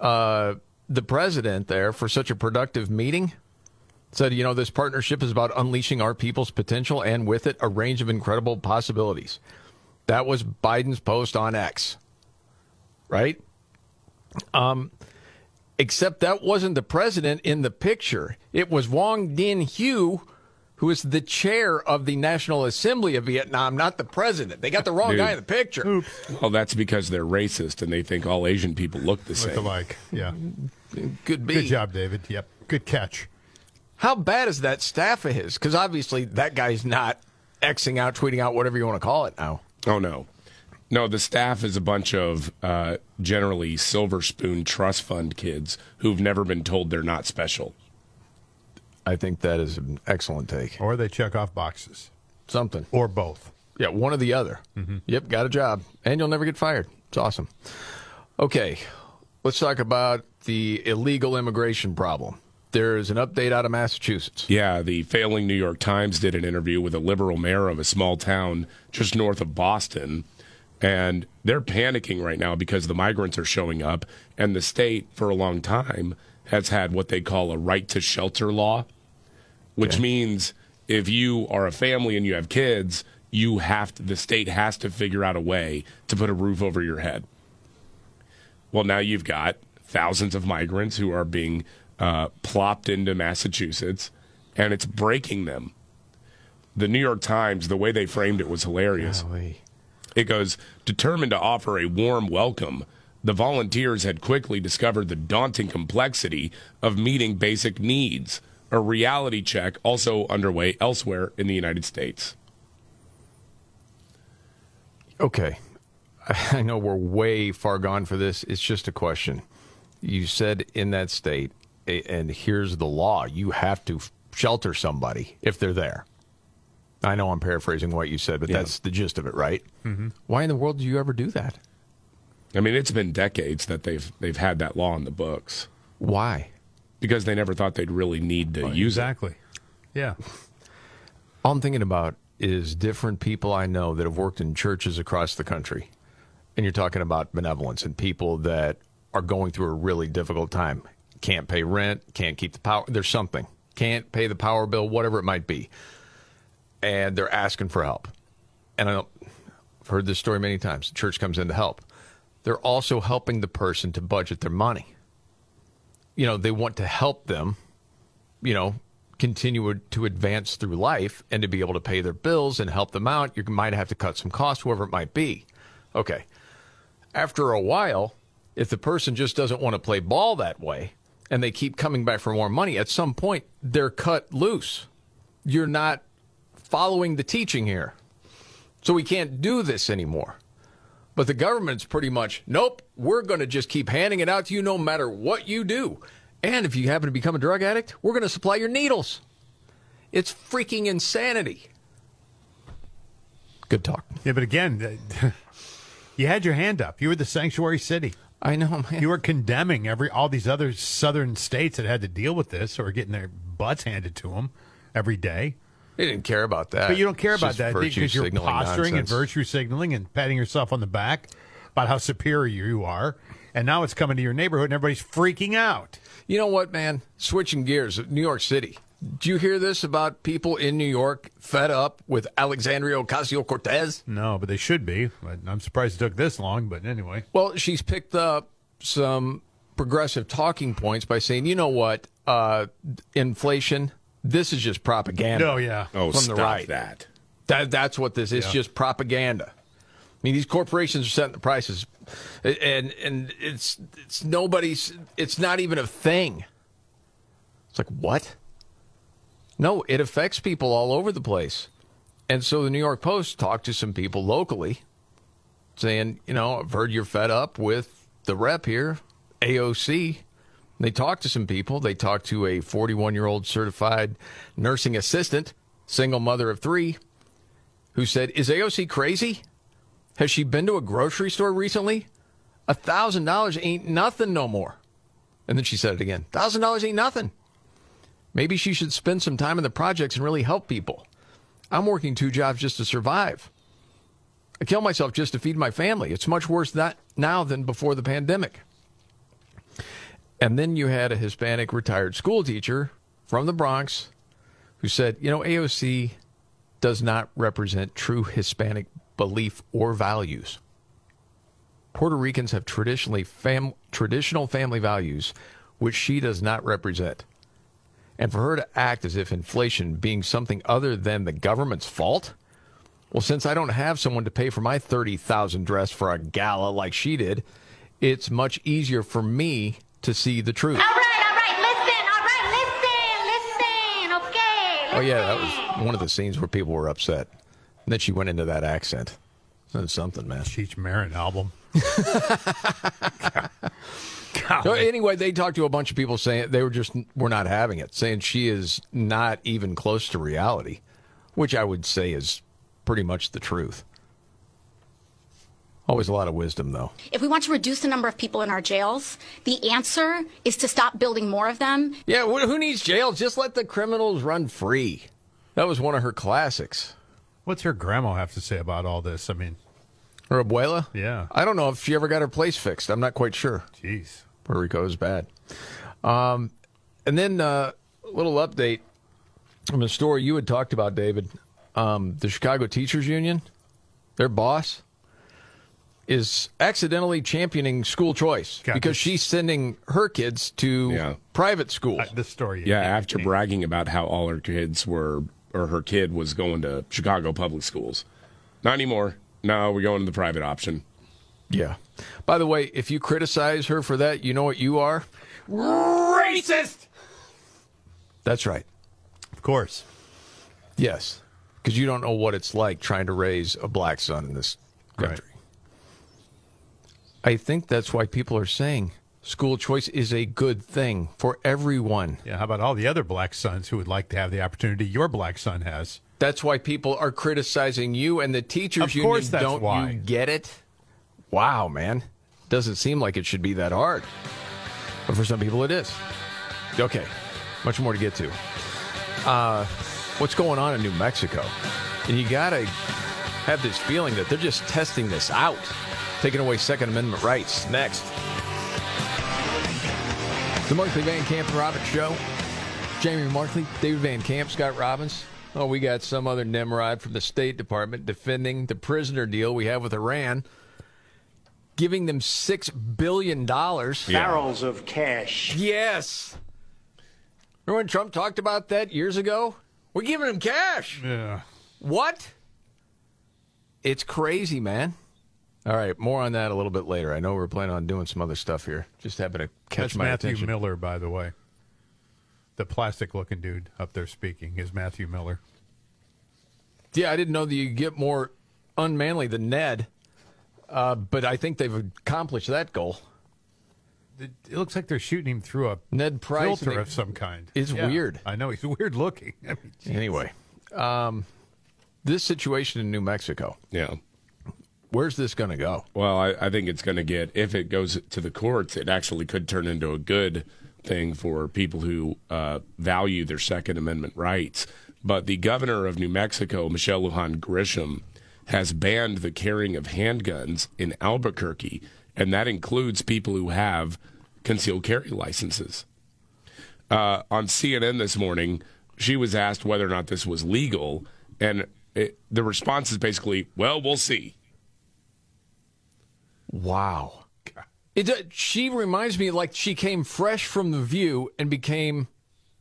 uh, the president there for such a productive meeting? Said, you know, this partnership is about unleashing our people's potential and with it, a range of incredible possibilities. That was Biden's post on X, right? Um, except that wasn't the president in the picture. It was Vuong Dinh Hue, who is the chair of the National Assembly of Vietnam, not the president. They got the wrong Dude. guy in the picture. Well, that's because they're racist and they think all Asian people look the Look same. alike. Yeah. Could be. Good job, David. Yep. Good catch. How bad is that staff of his? Because obviously that guy's not Xing out, tweeting out, whatever you want to call it now. Oh no, no. The staff is a bunch of uh, generally silver spoon trust fund kids who've never been told they're not special. I think that is an excellent take. Or they check off boxes. Something. Or both. Yeah, one or the other. Yep, got a job. And you'll never get fired. It's awesome. Okay, let's talk about the illegal immigration problem. There's an update out of Massachusetts. Yeah, the failing New York Times did an interview with a liberal mayor of a small town just north of Boston. And they're panicking right now because the migrants are showing up. And the state, for a long time, has had what they call a right to shelter law, which means if you are a family and you have kids, you have to, the state has to figure out a way to put a roof over your head. Well, now you've got thousands of migrants who are being uh, plopped into Massachusetts, and it's breaking them. The New York Times, the way they framed it was hilarious. It goes, determined to offer a warm welcome, the volunteers had quickly discovered the daunting complexity of meeting basic needs, a reality check also underway elsewhere in the United States. Okay. I know we're way far gone for this. It's just a question. You said in that state, and here's the law you have to shelter somebody if they're there. I know I'm paraphrasing what you said, but Yeah. that's the gist of it, right? Mm-hmm. Why in the world do you ever do that? I mean, it's been decades that they've they've had that law in the books. Why? Because they never thought they'd really need to use exactly. Yeah. All I'm thinking about is different people I know that have worked in churches across the country. And you're talking about benevolence and people that are going through a really difficult time. Can't pay rent, can't keep the power. There's something. Can't pay the power bill, whatever it might be. And they're asking for help. And I I've heard this story many times. The church comes in to help. They're also helping the person to budget their money. You know, they want to help them, you know, continue to advance through life and to be able to pay their bills and help them out. You might have to cut some costs, whoever it might be. Okay. After a while, if the person just doesn't want to play ball that way and they keep coming back for more money, at some point they're cut loose. You're not following the teaching here. So we can't do this anymore. But the government's pretty much, nope, we're going to just keep handing it out to you no matter what you do. And if you happen to become a drug addict, we're going to supply your needles. It's freaking insanity. Good talk. Yeah, but again, you had your hand up. You were the sanctuary city. I know, man. You were condemning every all these other southern states that had to deal with this or getting their butts handed to them every day. They didn't care about that. But you don't care It's about that because you're posturing and virtue signaling and patting yourself on the back about how superior you are, and now it's coming to your neighborhood and everybody's freaking out. You know what, man? Switching gears, New York City. Do you hear this about people in New York fed up with Alexandria Ocasio Cortez? No, but they should be. I'm surprised it took this long. But anyway, Well, she's picked up some progressive talking points by saying, you know what, uh, inflation, this is just propaganda. Oh, yeah. Oh, from stop the right. that. That that's what this is. Yeah. Just propaganda. I mean, these corporations are setting the prices, and and it's it's nobody's. It's not even a thing. It's like what? No, it affects people all over the place, and so the New York Post talked to some people locally, saying, you know, I've heard you're fed up with the rep here, AOC. They talked to some people. They talked to a 41 year old certified nursing assistant, single mother of three, who said, Is AOC crazy? Has she been to a grocery store recently? A thousand dollars ain't nothing no more. And then she said it again. Thousand dollars ain't nothing. Maybe she should spend some time in the projects and really help people. I'm working two jobs just to survive. I kill myself just to feed my family. It's much worse that now than before the pandemic. And then you had a Hispanic retired school teacher from the Bronx who said, you know, AOC does not represent true Hispanic belief or values. Puerto Ricans have traditionally fam- traditional family values, which she does not represent. And for her to act as if inflation being something other than the government's fault, well, since I don't have someone to pay for my 30,000 dress for a gala like she did, it's much easier for me to see the truth. All right, all right, listen, all right, listen, listen, okay. Oh yeah, that was one of the scenes where people were upset. And then she went into that accent. That's something, man. Cheech Marin album. So anyway, they talked to a bunch of people saying they were just were not having it, saying she is not even close to reality, which I would say is pretty much the truth. Always a lot of wisdom, though. If we want to reduce the number of people in our jails, the answer is to stop building more of them. Yeah, who needs jails? Just let the criminals run free. That was one of her classics. What's her grandma have to say about all this? I mean, Her abuela? Yeah. I don't know if she ever got her place fixed. I'm not quite sure. Jeez. Puerto Rico is bad. Um, and then uh, a little update from a story you had talked about, David. Um, the Chicago Teachers Union, their boss, is accidentally championing school choice Got because this. she's sending her kids to Yeah. private schools. Uh, the story. Yeah, after bragging about how all her kids were, or her kid was going to Chicago public schools. Not anymore. No, we're going to the private option. Yeah. By the way, if you criticize her for that, you know what you are? Racist. That's right. Of course. Yes. Because you don't know what it's like trying to raise a black son in this country. I think that's why people are saying school choice is a good thing for everyone. Yeah. How about all the other black sons who would like to have the opportunity your black son has? That's why people are criticizing you and the teachers Of union. course that's don't why. you get it? Wow, man. Doesn't seem like it should be that hard. But for some people it is. Okay. Much more to get to. Uh, what's going on in New Mexico? And you got to have this feeling that they're just testing this out, taking away Second Amendment rights. Next. The Markley Van Camp and Robbins Show. Jamie Markley, David Van Camp, Scott Robbins. Oh, we got some other Nimrod from the State Department defending the prisoner deal we have with Iran, giving them $6 billion. Barrels of cash. Yes. Remember when Trump talked about that years ago? We're giving them cash. Yeah. What? It's crazy, man. All right, more on that a little bit later. I know we're planning on doing some other stuff here. Just happened to catch That's my Matthew attention. Miller, by the way. The plastic looking dude up there speaking is Matthew Miller. Yeah, I didn't know that you get more unmanly than Ned, uh, but I think they've accomplished that goal. It, it looks like they're shooting him through a Ned Price filter of some kind. It's Yeah, weird. I know he's weird looking. I mean, Anyway, um, this situation in New Mexico. Yeah. Where's this going to go? Well, I, I think it's going to get, if it goes to the courts, it actually could turn into a good thing for people who uh, value their Second Amendment rights. But the governor of New Mexico, Michelle Lujan Grisham, has banned the carrying of handguns in Albuquerque, and that includes people who have concealed carry licenses. Uh, on CNN this morning, she was asked whether or not this was legal, and it, the response is basically, "Well, we'll see." Wow. It, uh, she reminds me like she came fresh from the View and became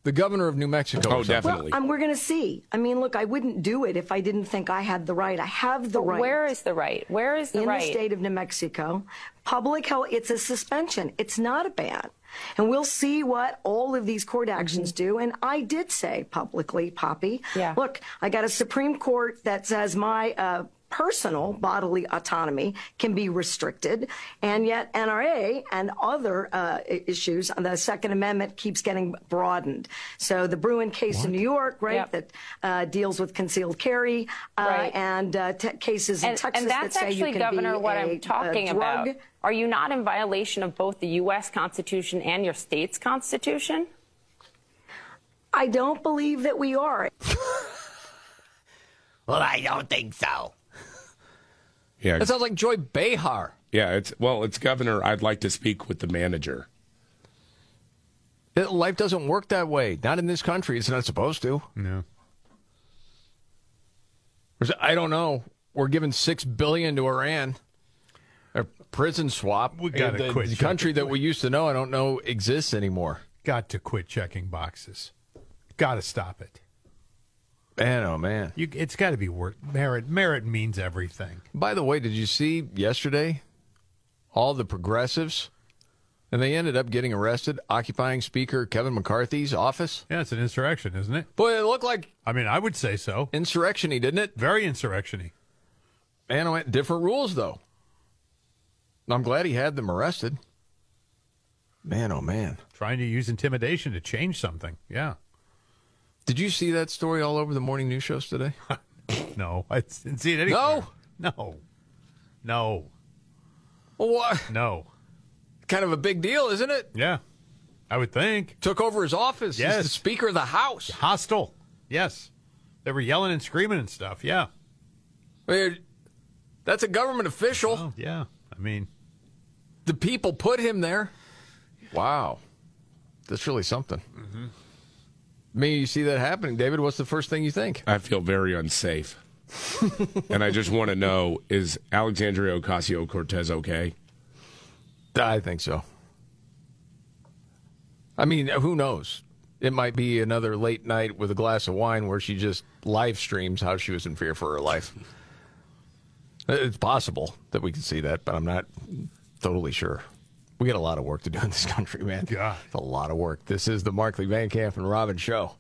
the governor of New Mexico. Oh, or something. Well, um, we're going to see. I mean, look, I wouldn't do it if I didn't think I had the right. I have the But right. where is the right? Where is the in right? In the state of New Mexico. Public health, it's a suspension. It's not a ban. And we'll see what all of these court actions do. And I did say publicly, Poppy, Yeah. look, I got a Supreme Court that says my uh, personal bodily autonomy can be restricted. And yet NRA and other uh, i- issues, the Second Amendment keeps getting broadened. So the Bruen case in New York, right, Yep. that uh, deals with concealed carry uh, Right. and uh, te- cases in Texas and that's that say actually, you can Governor, be what a, I'm talking a drug. about. Are you not in violation of both the U.S. Constitution and your state's Constitution? I don't believe that we are. Well, I don't think so. Yeah, That sounds like Joy Behar. yeah. It's well, it's Governor. I'd like to speak with the manager. It- life doesn't work that way. Not in this country. It's not supposed to. No. I don't know. We're giving six billion to Iran. A prison swap. We gotta quit the country that we used to know. I don't know exists anymore. Got to quit checking boxes. Got to stop it. Man, oh man. You, it's got to be worth merit. Merit means everything. By the way, did you see yesterday all the progressives? And they ended up getting arrested, occupying Speaker Kevin McCarthy's office. Yeah, it's an insurrection, isn't it? Boy, it looked like I mean, I would say so. insurrection-y, didn't it? Very insurrection-y. Man, oh, man, different rules though. I'm glad he had them arrested. Man, oh man. Trying to use intimidation to change something. Yeah. Did you see that story all over the morning news shows today? No, I didn't see it anywhere. No. No. No. Well, what? No. Kind of a big deal, isn't it? Yeah. I would think. Took over his office. He's Yes. the Speaker of the House. Hostile. Yes. They were yelling and screaming and stuff. Yeah. I mean, That's a government official. Oh, yeah. I mean, the people put him there. Wow. That's really something. Mm-hmm. Mean, you see that happening, David. What's the first thing you think? I feel very unsafe. and I just want to know is Alexandria Ocasio Cortez okay? I think so. I mean, who knows? It might be another late night with a glass of wine where she just live streams how she was in fear for her life. It's possible that we can see that, but I'm not totally sure. We got a lot of work to do in this country, man. God. It's a lot of work. This is the Markley Van Camp and Robbins show.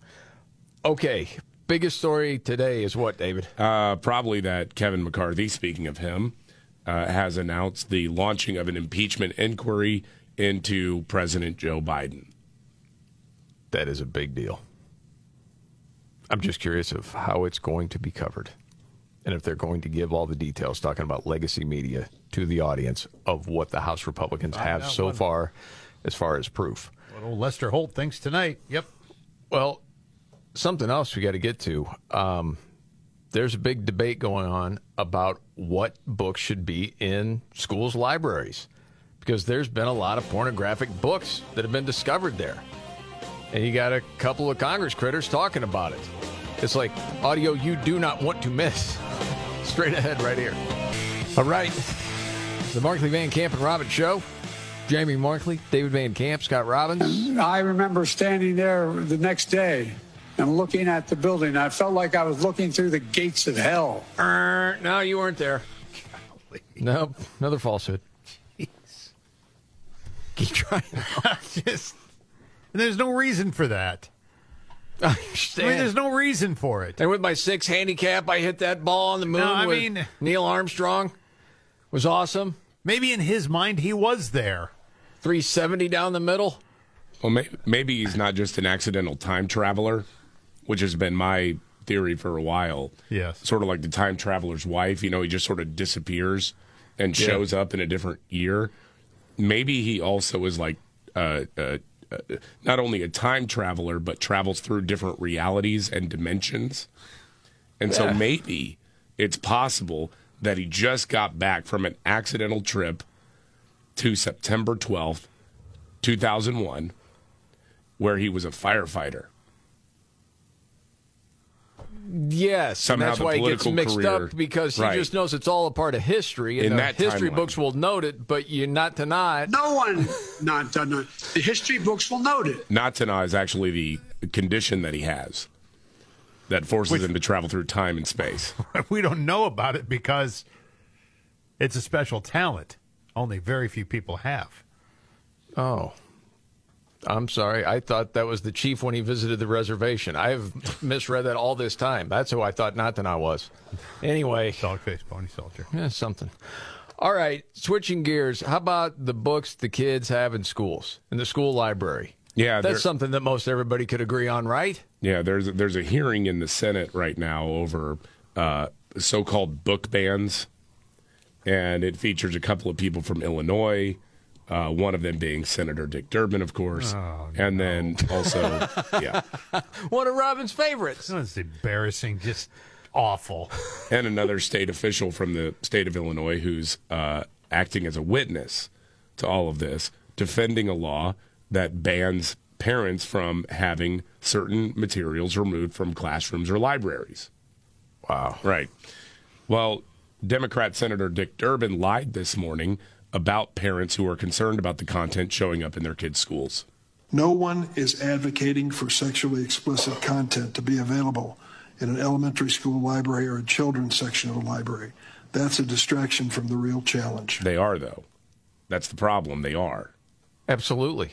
Okay, biggest story today is what, David? Uh, probably that Kevin McCarthy, speaking of him, uh, has announced the launching of an impeachment inquiry into President Joe Biden. That is a big deal. I'm just curious of how it's going to be covered and if they're going to give all the details, talking about legacy media, to the audience of what the House Republicans Find have so what- far as far as proof. what old Lester Holt thinks tonight. Yep. Well, something else we got to get to. Um, there's a big debate going on about what books should be in schools' libraries because there's been a lot of pornographic books that have been discovered there. And you got a couple of Congress critters talking about it. It's like audio you do not want to miss. Straight ahead, right here. All right. The Markley Van Camp and Robbins Show. Jamie Markley, David Van Camp, Scott Robbins. I remember standing there the next day and looking at the building. I felt like I was looking through the gates of hell. Er, no, you weren't there. Nope, another falsehood. Keep trying. Just, there's no reason for that. I I mean, there's no reason for it. and with my six handicap, I hit that ball on the moon. No, I with mean- Neil Armstrong was awesome. Maybe in his mind he was there. 370 down the middle. Well, may- maybe he's not just an accidental time traveler, which has been my theory for a while. Yes. Sort of like the time traveler's wife. You know, he just sort of disappears and Yeah. shows up in a different year. Maybe he also is like uh, uh, Uh, not only a time traveler, but travels through different realities and dimensions. And so maybe it's possible that he just got back from an accidental trip to September 12th, 2001, where he was a firefighter. Yes, Somehow and that's the why he gets mixed career- up because he Right. just knows it's all a part of history, and In the that history timeline. books will note it, but you not to not. No one not done it. The history books will note it. Natana is actually the condition that he has that forces him to travel through time and space. we don't know about it because it's a special talent. Only very few people have. Oh. I'm sorry. I thought that was the chief when he visited the reservation. I've misread that all this time. That's who I thought Natana was. Anyway. Dog face pony soldier. Yeah, something. All right, switching gears. How about the books the kids have in schools, in the school library? Yeah, That's something that most everybody could agree on, right? Yeah, there's there's a hearing in the Senate right now over uh, so-called book bans, and it features a couple of people from Illinois. Uh, one of them being Senator Dick Durbin, of course, and then also, yeah, One of Robin's favorites. That's embarrassing. Just awful. and another state official from the state of Illinois who's uh, acting as a witness to all of this, defending a law that bans parents from having certain materials removed from classrooms or libraries. Wow. Right. Well, Democrat Senator Dick Durbin lied this morning about parents who are concerned about the content showing up in their kids' schools. No one is advocating for sexually explicit content to be available in an elementary school library or a children's section of a library. That's a distraction from the real challenge. They are, though. That's the problem. They are. Absolutely.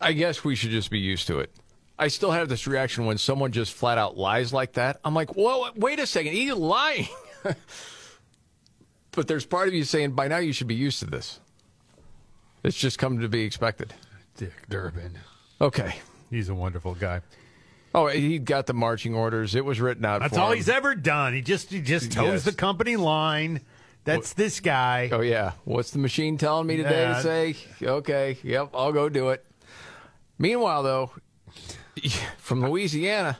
I guess we should just be used to it. I still have this reaction when someone just flat out lies like that. I'm like, whoa, wait a second, he's lying. but there's part of you saying by now you should be used to this. It's just come to be expected. Dick Durbin. Okay. He's a wonderful guy. Oh, he got the marching orders. It was written out. That's for all him. he's ever done. He just he just toes Yes. the company line. That's this guy. Oh yeah. What's the machine telling me today Yeah. to say? Okay, yep, I'll go do it. Meanwhile, though, from Louisiana,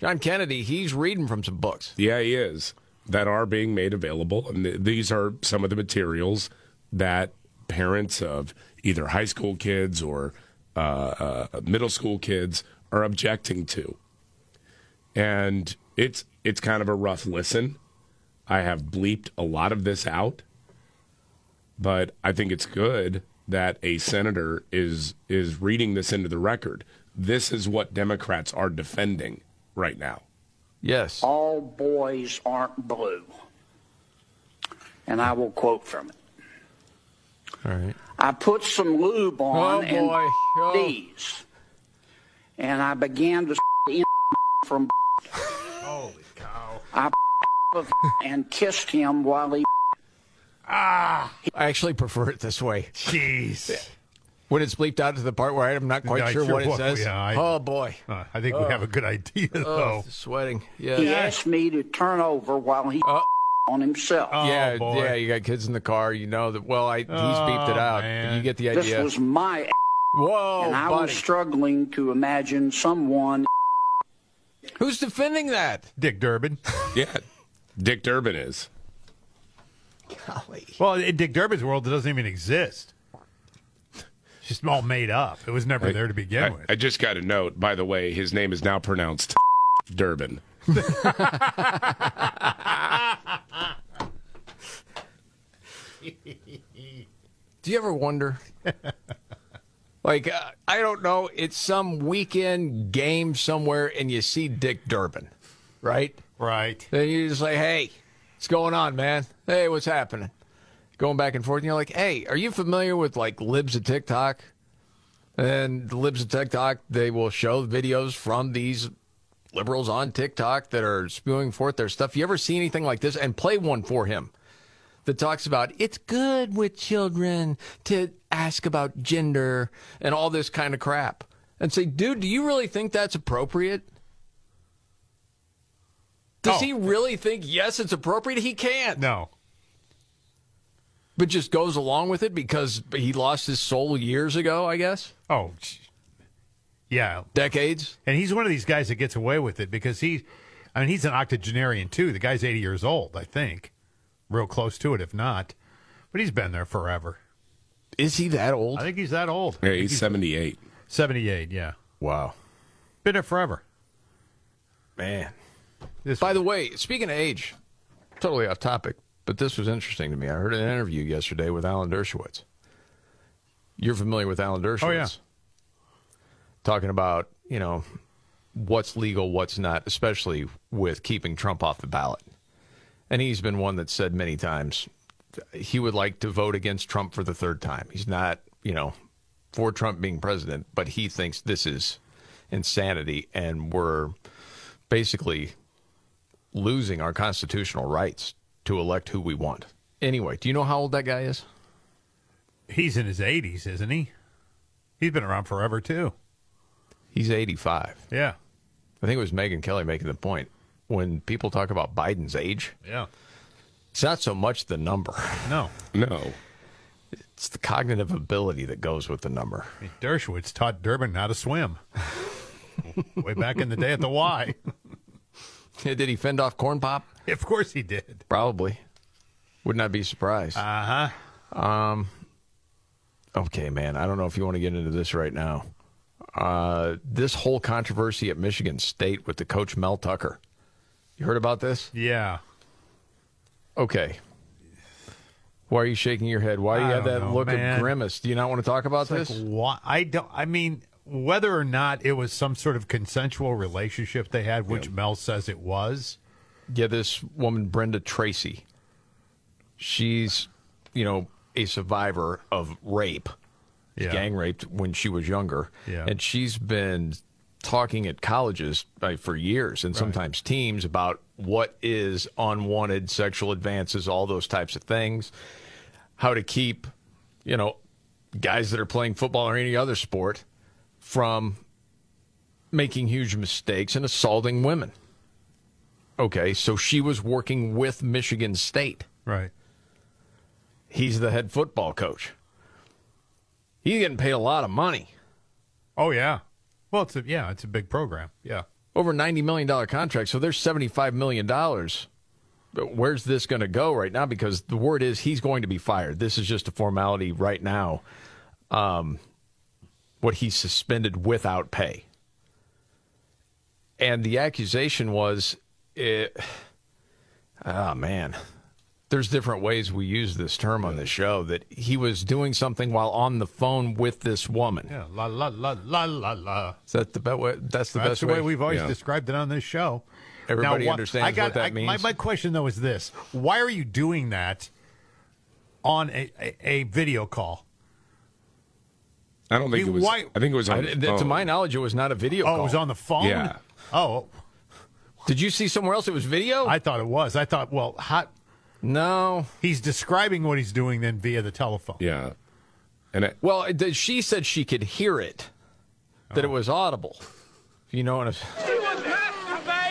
John Kennedy, he's reading from some books. Yeah, he is. That are being made available. And th- these are some of the materials that parents of either high school kids or uh, uh, middle school kids are objecting to. And it's it's kind of a rough listen. I have bleeped a lot of this out, but I think it's good that a senator is is reading this into the record. This is what Democrats are defending right now. Yes. All boys aren't blue. And I will quote from it. All right. I put some lube on Oh, and boy. Oh. these, and I began to from. Holy cow! I and kissed him while he. Ah, I actually prefer it this way. Jeez. When it's bleeped out to the part where I'm not quite Not sure, sure what it says. yeah, I- oh boy. Uh, I think we have a good idea, Oh, though. sweating. Yeah. He asked me to turn over while he on himself. yeah, boy. yeah. You got kids in the car. You know that. Well, I, he's beeped it Oh, out. man. You get the idea. This idea. was my. Whoa, and I buddy. was struggling to imagine someone. Who's defending that? Dick Durbin. Yeah, Dick Durbin is. Golly. Well, in Dick Durbin's world, it doesn't even exist. It's just all made up. It was never there to begin I, with. I just got a note, by the way, his name is now pronounced Durbin. Do you ever wonder? like, uh, I don't know. It's some weekend game somewhere, and you see Dick Durbin, right? Right. Then you just say, hey, what's going on, man? Hey, what's happening? Going back and forth, and you're like, hey, are you familiar with like libs of TikTok? And the libs of TikTok, they will show videos from these liberals on TikTok that are spewing forth their stuff. You ever see anything like this? And play one for him that talks about it's good with children to ask about gender and all this kind of crap. And say, dude, do you really think that's appropriate? Does Oh. he really think yes, it's appropriate? He can't. No. But just goes along with it because he lost his soul years ago, I guess. Oh, yeah. Decades. And he's one of these guys that gets away with it because he, I I mean, he's an octogenarian too. The guy's 80 years old, I think. Real close to it, if not. But he's been there forever. Is he that old? I think he's that old. Yeah, I think he's 78. 78, yeah. Wow. Been there forever. Man. This By the way, speaking of age, totally off topic, but this was interesting to me. I heard an interview yesterday with Alan Dershowitz. You're familiar with Alan Dershowitz? Oh, yeah. Talking about, you know, what's legal, what's not, especially with keeping Trump off the ballot. And he's been one that said many times he would like to vote against Trump for the third time. He's not, you know, for Trump being president, but he thinks this is insanity and we're basically losing our constitutional rights to elect who we want. Anyway, do you know how old that guy is? He's in his 80s, isn't he? He's been around forever, too. He's 85. Yeah. I think it was Megyn Kelly making the point. When people talk about Biden's age, Yeah. it's not so much the number. No. No. It's the cognitive ability that goes with the number. I Dershowitz taught Durbin how to swim. Way back in the day at the Y. Did he fend off corn pop? Of course he did. Probably. Would not be surprised. Uh huh. Um. Okay, man. I don't know if you want to get into this right now. Uh, this whole controversy at Michigan State with the coach Mel Tucker. You heard about this? Yeah. Okay. Why are you shaking your head? Why do you have that know, look man. of grimace? Do you not want to talk about It's this? like, why? I don't. I mean, whether or not it was some sort of consensual relationship they had, which Mel says it was. Yeah, this woman, Brenda Tracy, she's, you know, a survivor of rape, Yeah. gang raped when she was younger. Yeah. And she's been talking at colleges uh, for years and sometimes teams about what is unwanted sexual advances, all those types of things, how to keep, you know, guys that are playing football or any other sport from making huge mistakes and assaulting women. Okay, so she was working with Michigan State. Right. He's the head football coach. He's getting paid a lot of money. Oh yeah. Well, it's a yeah, it's a big program. Yeah. Over $90 million contract. So there's $75 million. But where's this going to go right now? Because the word is he's going to be fired. This is just a formality right now. Um, what he's suspended without pay. And the accusation was, it, oh man, there's different ways we use this term on this show that he was doing something while on the phone with this woman. Yeah. La la la la la la. Is that the best way? That's the That's best the way, we've always Yeah. described it on this show. Everybody wha- understands I got, what that I- means. My, my question though is this: Why are you doing that on a, a, a video call? I don't think I mean, it was. why- I think it was on I- the to my knowledge, it was not a video Oh, call. it was on the phone. Yeah. Oh, Did you see somewhere else it was video? I thought it was. I thought, well, hot. no. he's describing what he's doing then via the telephone. Yeah. And it, Well, it- she said she could hear it, that it Oh. was audible. You know what I'm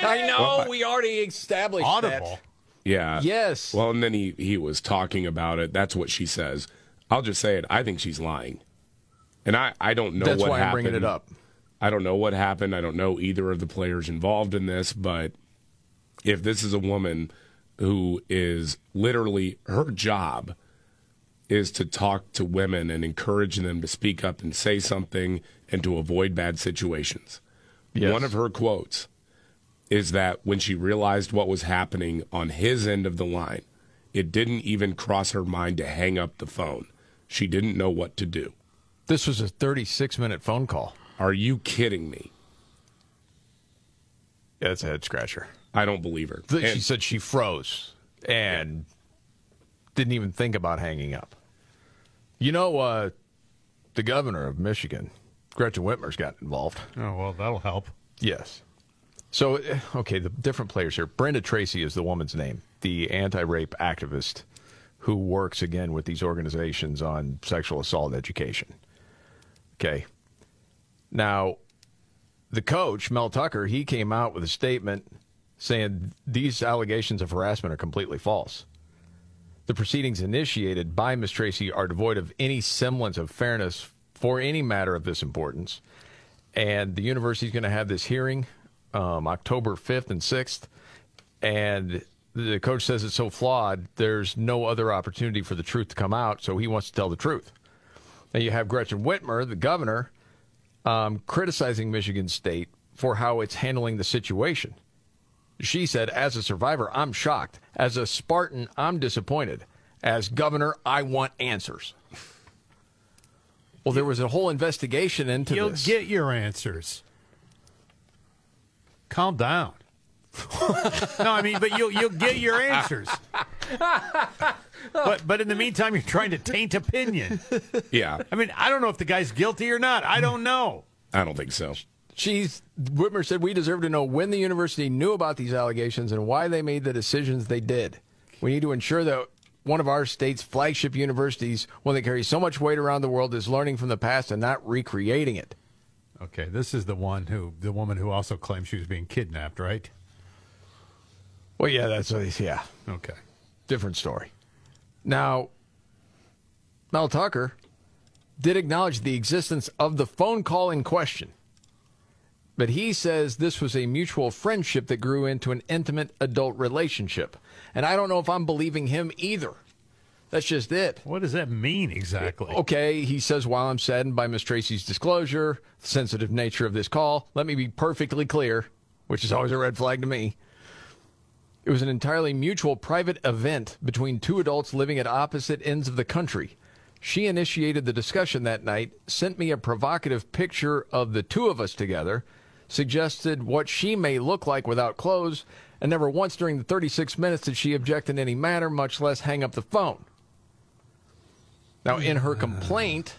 I know. Well, we already established Audible. yeah. Yes. Well, and then he he was talking about it. That's what she says. I'll just say it. I think she's lying, and I I don't know That's what why I'm bringing it up. I don't know what happened. I don't know either of the players involved in this, but if this is a woman who is literally her job is to talk to women and encourage them to speak up and say something and to avoid bad situations. Yes. One of her quotes is that when she realized what was happening on his end of the line, it didn't even cross her mind to hang up the phone. She didn't know what to do. This was a 36 minute phone call. Are you kidding me? Yeah, it's a head scratcher. I don't believe her. Th- she said she froze and didn't even think about hanging up. You know, uh, the governor of Michigan, Gretchen Whitmer's got involved. Oh well, that'll help. Yes. So, eh, okay, the different players here. Brenda Tracy is the woman's name, the anti rape activist who works again with these organizations on sexual assault education. Okay. Now, the coach, Mel Tucker, he came out with a statement saying these allegations of harassment are completely false. The proceedings initiated by Ms. Tracy are devoid of any semblance of fairness for any matter of this importance. And the university is going to have this hearing um, October 5th and 6th, and the coach says it's so flawed, there's no other opportunity for the truth to come out, so he wants to tell the truth. Now you have Gretchen Whitmer, the governor, um, criticizing Michigan State for how it's handling the situation. She said, as a survivor, I'm shocked. As a Spartan, I'm disappointed. As governor, I want answers. Well, there was a whole investigation into You'll this. get your answers. Calm down. no, I mean, but you'll you'll get your answers. Oh. but but in the meantime, you're trying to taint opinion. Yeah, I mean, I don't know if the guy's guilty or not. I don't know. I don't think so. She's Whitmer said we deserve to know when the university knew about these allegations and why they made the decisions they did. We need to ensure that one of our state's flagship universities, one that carries so much weight around the world, is learning from the past and not recreating it. Okay, this is the one who the woman who also claimed she was being kidnapped, right? Well, yeah, that's what, yeah, Okay. different story. Now, Mel Tucker did acknowledge the existence of the phone call in question. But he says this was a mutual friendship that grew into an intimate adult relationship. And I don't know if I'm believing him either. That's just it. What does that mean exactly? Okay, he says, while I'm saddened by Miss Tracy's disclosure, the sensitive nature of this call, let me be perfectly clear, which is always a red flag to me. It was an entirely mutual private event between two adults living at opposite ends of the country. She initiated the discussion that night, sent me a provocative picture of the two of us together, suggested what she may look like without clothes, and never once during the 36 minutes did she object in any manner, much less hang up the phone. Now, in her complaint,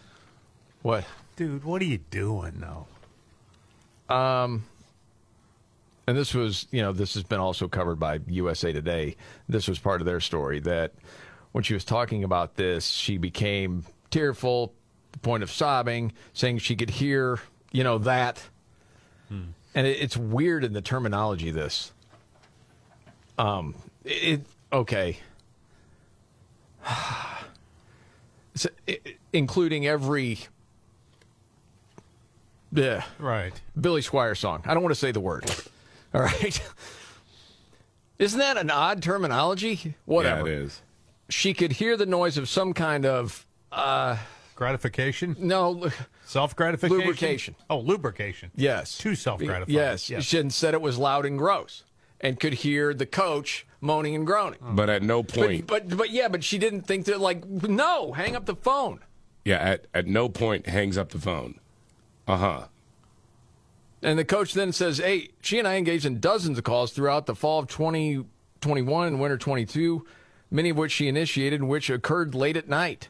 what? Dude, what are you doing now? Um, and this was, you know, this has been also covered by USA Today. This was part of their story that when she was talking about this, she became tearful, the point of sobbing, saying she could hear, you know, that. And it, it's weird in the terminology. This, um, it, okay, It's, it, including every yeah. Right. Billy Squier song. I don't want to say the word. All right. Isn't that an odd terminology? Whatever. Yeah, it is. She could hear the noise of some kind of uh Gratification? no Self gratification? Lubrication. Oh, lubrication. yes. Too self gratifying. Yes. She didn't said it was loud and gross and could hear the coach moaning and groaning. But at no point, But, but but yeah, but she didn't think that like no, hang up the phone. yeah, at, at no point hangs up the phone. Uh huh. And the coach then says, Hey, she and I engaged in dozens of calls throughout the fall of 2021 and winter 22, many of which she initiated, and which occurred late at night.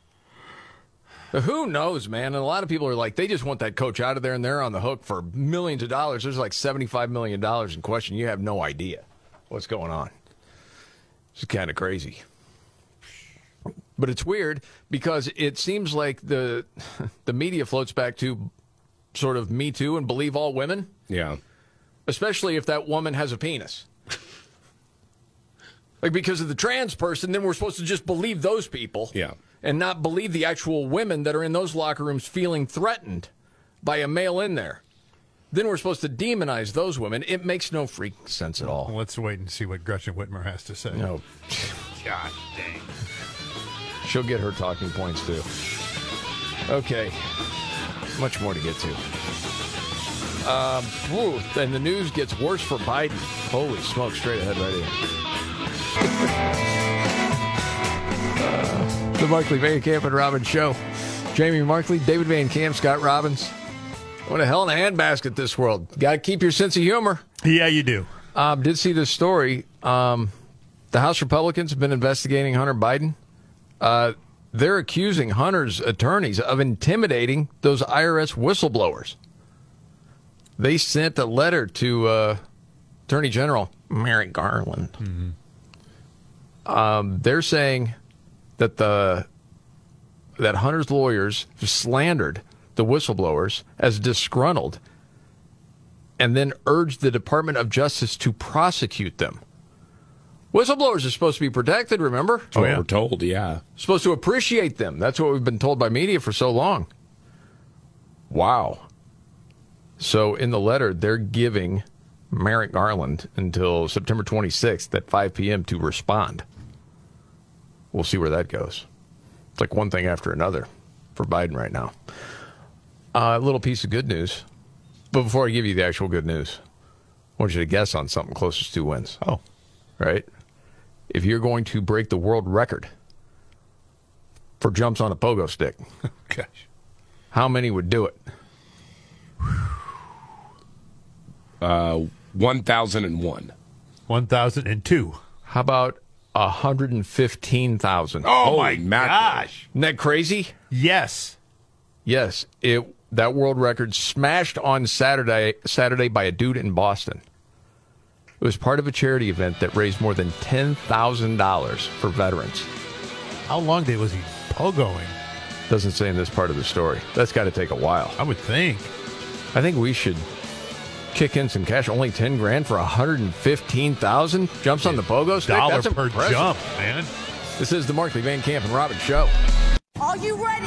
But who knows, man? And a lot of people are like, they just want that coach out of there and they're on the hook for millions of dollars. There's like $75 million in question. You have no idea what's going on. It's kind of crazy. But it's weird because it seems like the the media floats back to sort of Me Too and believe all women, Yeah. especially if that woman has a penis. Like because of the trans person, then we're supposed to just believe those people. Yeah. And not believe the actual women that are in those locker rooms feeling threatened by a male in there. Then we're supposed to demonize those women. It makes no freaking sense at all. Let's wait and see what Gretchen Whitmer has to say. No. God dang. She'll get her talking points too. Okay. Much more to get to. Um, whew, and the news gets worse for Biden. Holy smoke, straight ahead right here. Uh, the Markley Van Camp and Robbins Show. Jamie Markley, David Van Camp, Scott Robbins. What a hell in a handbasket this world. Got to keep your sense of humor. Yeah, you do. Um, did see this story. Um, the House Republicans have been investigating Hunter Biden. Uh, they're accusing Hunter's attorneys of intimidating those IRS whistleblowers. They sent a letter to uh, Attorney General Merrick Garland. Um, they're saying that the that Hunter's lawyers slandered the whistleblowers as disgruntled, and then urged the Department of Justice to prosecute them. Whistleblowers are supposed to be protected, remember? That's what we're told, yeah. Supposed to appreciate them. That's what we've been told by media for so long. Wow. So in the letter, they're giving Merrick Garland until September 26th at 5 p.m. to respond. We'll see where that goes. It's like one thing after another for Biden right now. A little piece of good news. But before I give you the actual good news, I want you to guess on something closest to wins. Oh. Right? If you're going to break the world record for jumps on a pogo stick, Gosh. how many would do it? Uh, 1001. 1002. How about 115,000? Oh, my gosh. Isn't that crazy? Yes. Yes. It that world record smashed on Saturday Saturday by a dude in Boston. It was part of a charity event that raised more than ten thousand dollars for veterans. How long did was he pogoing? Doesn't say in this part of the story. That's got to take a while. I would think. I think we should kick in some cash. Only ten grand for one hundred and fifteen thousand jumps on the pogo stick. Dollar That's per impressive. jump, man. This is the Markley Van Camp and Robin Show. Are you ready?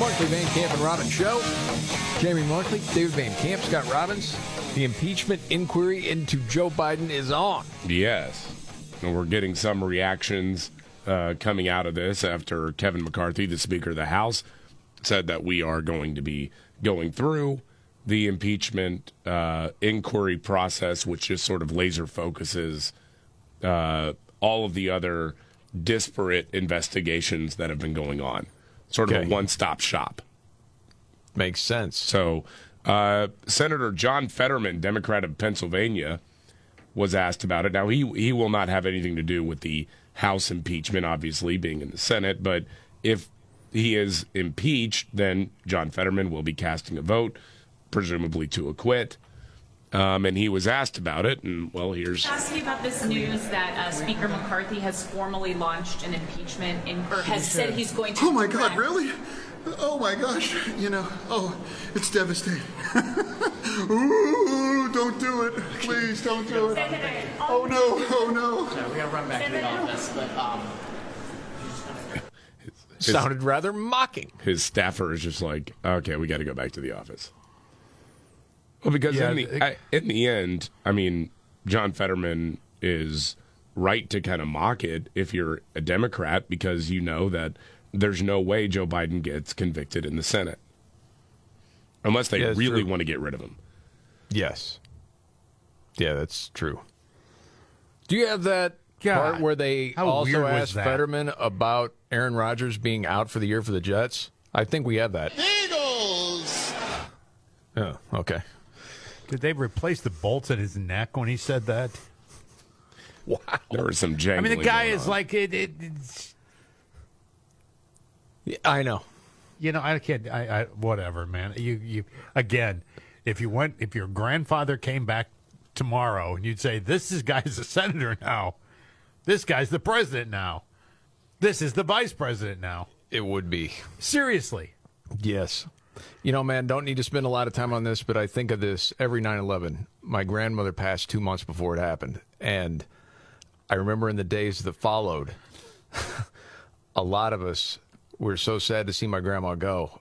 Markley Van Camp and Robbins Show. Jamie Markley, David Van Camp, Scott Robbins. The impeachment inquiry into Joe Biden is on. Yes. And we're getting some reactions uh, coming out of this after Kevin McCarthy, the Speaker of the House, said that we are going to be going through the impeachment uh, inquiry process, which just sort of laser focuses uh, all of the other disparate investigations that have been going on. Sort of Okay. a one stop shop. Makes sense. So, uh, Senator John Fetterman, Democrat of Pennsylvania, was asked about it. Now, he he will not have anything to do with the House impeachment, obviously being in the Senate. But if he is impeached, then John Fetterman will be casting a vote, presumably to acquit. Um, and he was asked about it, and well, here's ask you about this news that uh, Speaker McCarthy has formally launched an impeachment in, or has said he's going to. Oh my God, really? Oh my gosh, you know, oh, it's devastating. Ooh, don't do it. Please don't do it. Oh no, oh no. We're gonna run back to the office, but um, his- Sounded rather mocking. his staffer is just like, okay, we got to go back to the office. Well, because Yeah, in the it- I, in the end, I mean, John Fetterman is right to kind of mock it if you're a Democrat because you know that there's no way Joe Biden gets convicted in the Senate unless they Yeah, really true. want to get rid of him. Yes. Yeah, that's true. Do you have that God, part where they also weird asked? Fetterman about Aaron Rodgers being out for the year for the Jets? I think we have that. Eagles. Oh, okay. Did they replace the bolts in his neck when he said that? Wow. There was some I mean, the guy is on. like it. it it's, Yeah, I know. you know, I can't. I, I whatever, man. You you again. If you went, if your grandfather came back tomorrow and you'd say, "This is guy's a senator now. This guy's the president now. This is the vice president now." It would be. Seriously. Yes. You know, man, don't need to spend a lot of time on this, but I think of this every 9 11. My grandmother passed two months before it happened. And I remember in the days that followed, a lot of us were so sad to see my grandma go,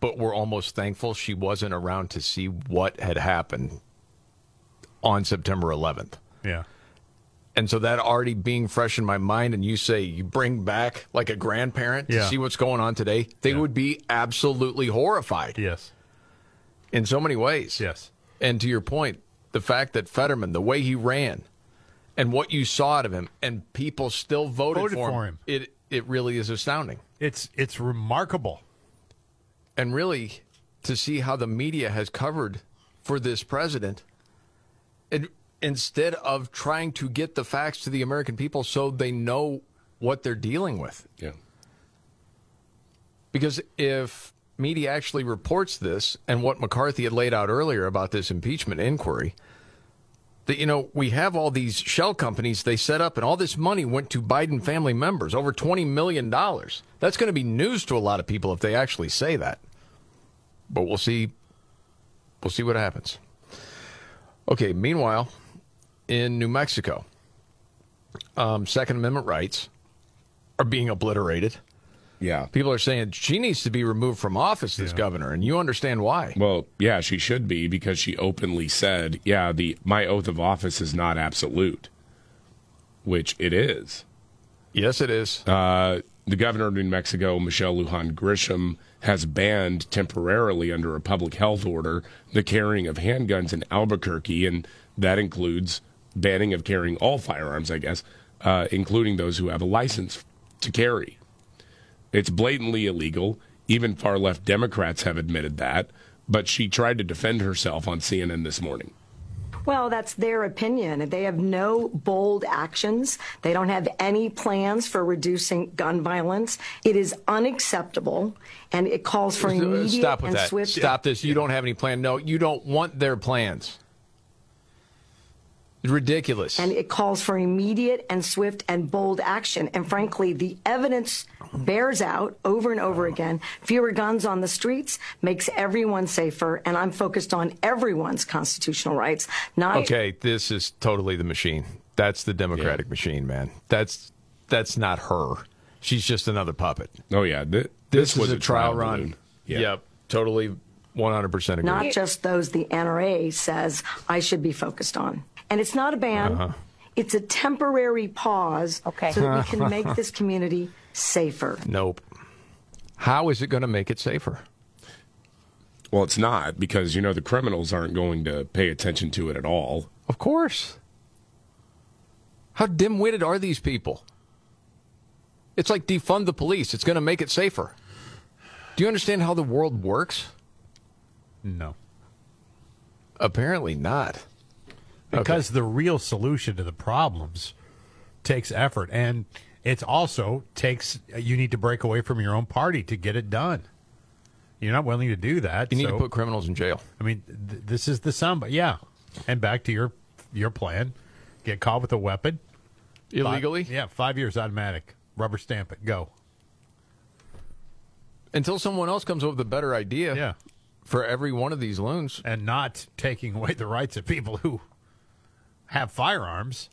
but we're almost thankful she wasn't around to see what had happened on September 11th. Yeah. And so that already being fresh in my mind, and you say you bring back like a grandparent Yeah. to see what's going on today, they would be absolutely horrified Yes. in so many ways. Yes. And to your point, the fact that Fetterman, the way he ran, and what you saw out of him, and people still voted, Voted for, for him, him. it it really is astounding. It's it's remarkable. And really, to see how the media has covered for this president, and instead of trying to get the facts to the American people so they know what they're dealing with. Yeah. Because if media actually reports this and what McCarthy had laid out earlier about this impeachment inquiry, that you know we have all these shell companies they set up, and all this money went to Biden family members, over twenty million dollars. That's going to be news to a lot of people if they actually say that. But we'll see. We'll see what happens. Okay. Meanwhile, in New Mexico, um, Second Amendment rights are being obliterated. Yeah. People are saying she needs to be removed from office, this governor, and you understand why. Well, yeah, she should be because she openly said, "Yeah, the my oath of office is not absolute," which it is. Yes, it is. Uh, the governor of New Mexico, Michelle Lujan Grisham, has banned temporarily under a public health order the carrying of handguns in Albuquerque, and that includes banning of carrying all firearms, I guess, uh, including those who have a license to carry. It's blatantly illegal. Even far left Democrats have admitted that. But she tried to defend herself on CNN this morning. Well, that's their opinion. They have no bold actions. They don't have any plans for reducing gun violence. It is unacceptable, and it calls for immediate Stop with and that. swift. Stop this. You don't have any plan. No, you don't want their plans. Ridiculous. And it calls for immediate and swift and bold action. And frankly, the evidence bears out over and over again. Fewer guns on the streets makes everyone safer. And I'm focused on everyone's constitutional rights, not Okay, this is totally the machine. That's the Democratic machine, man. That's that's not her. She's just another puppet. Oh yeah, Th- this, this is was a, a trial, trial run. Yeah. Yep, totally, one hundred percent agree. not just those the NRA says I should be focused on. And it's not a ban. Uh-huh. It's a temporary pause Okay. so that we can make this community safer. Nope. How is it going to make it safer? Well, it's not because you know the criminals aren't going to pay attention to it at all. Of course. How dim-witted are these people? It's like defund the police. It's going to make it safer. Do you understand how the world works? No. Apparently not. Because the real solution to the problems takes effort. And it's also takes, you need to break away from your own party to get it done. You're not willing to do that. You need to put criminals in jail. I mean, th- this is the sum. But Yeah. And back to your your plan get caught with a weapon. Illegally? Five- yeah, five years automatic. Rubber stamp it. Go. Until someone else comes up with a better idea. Yeah. For every one of these loans. And not taking away the rights of people who have firearms.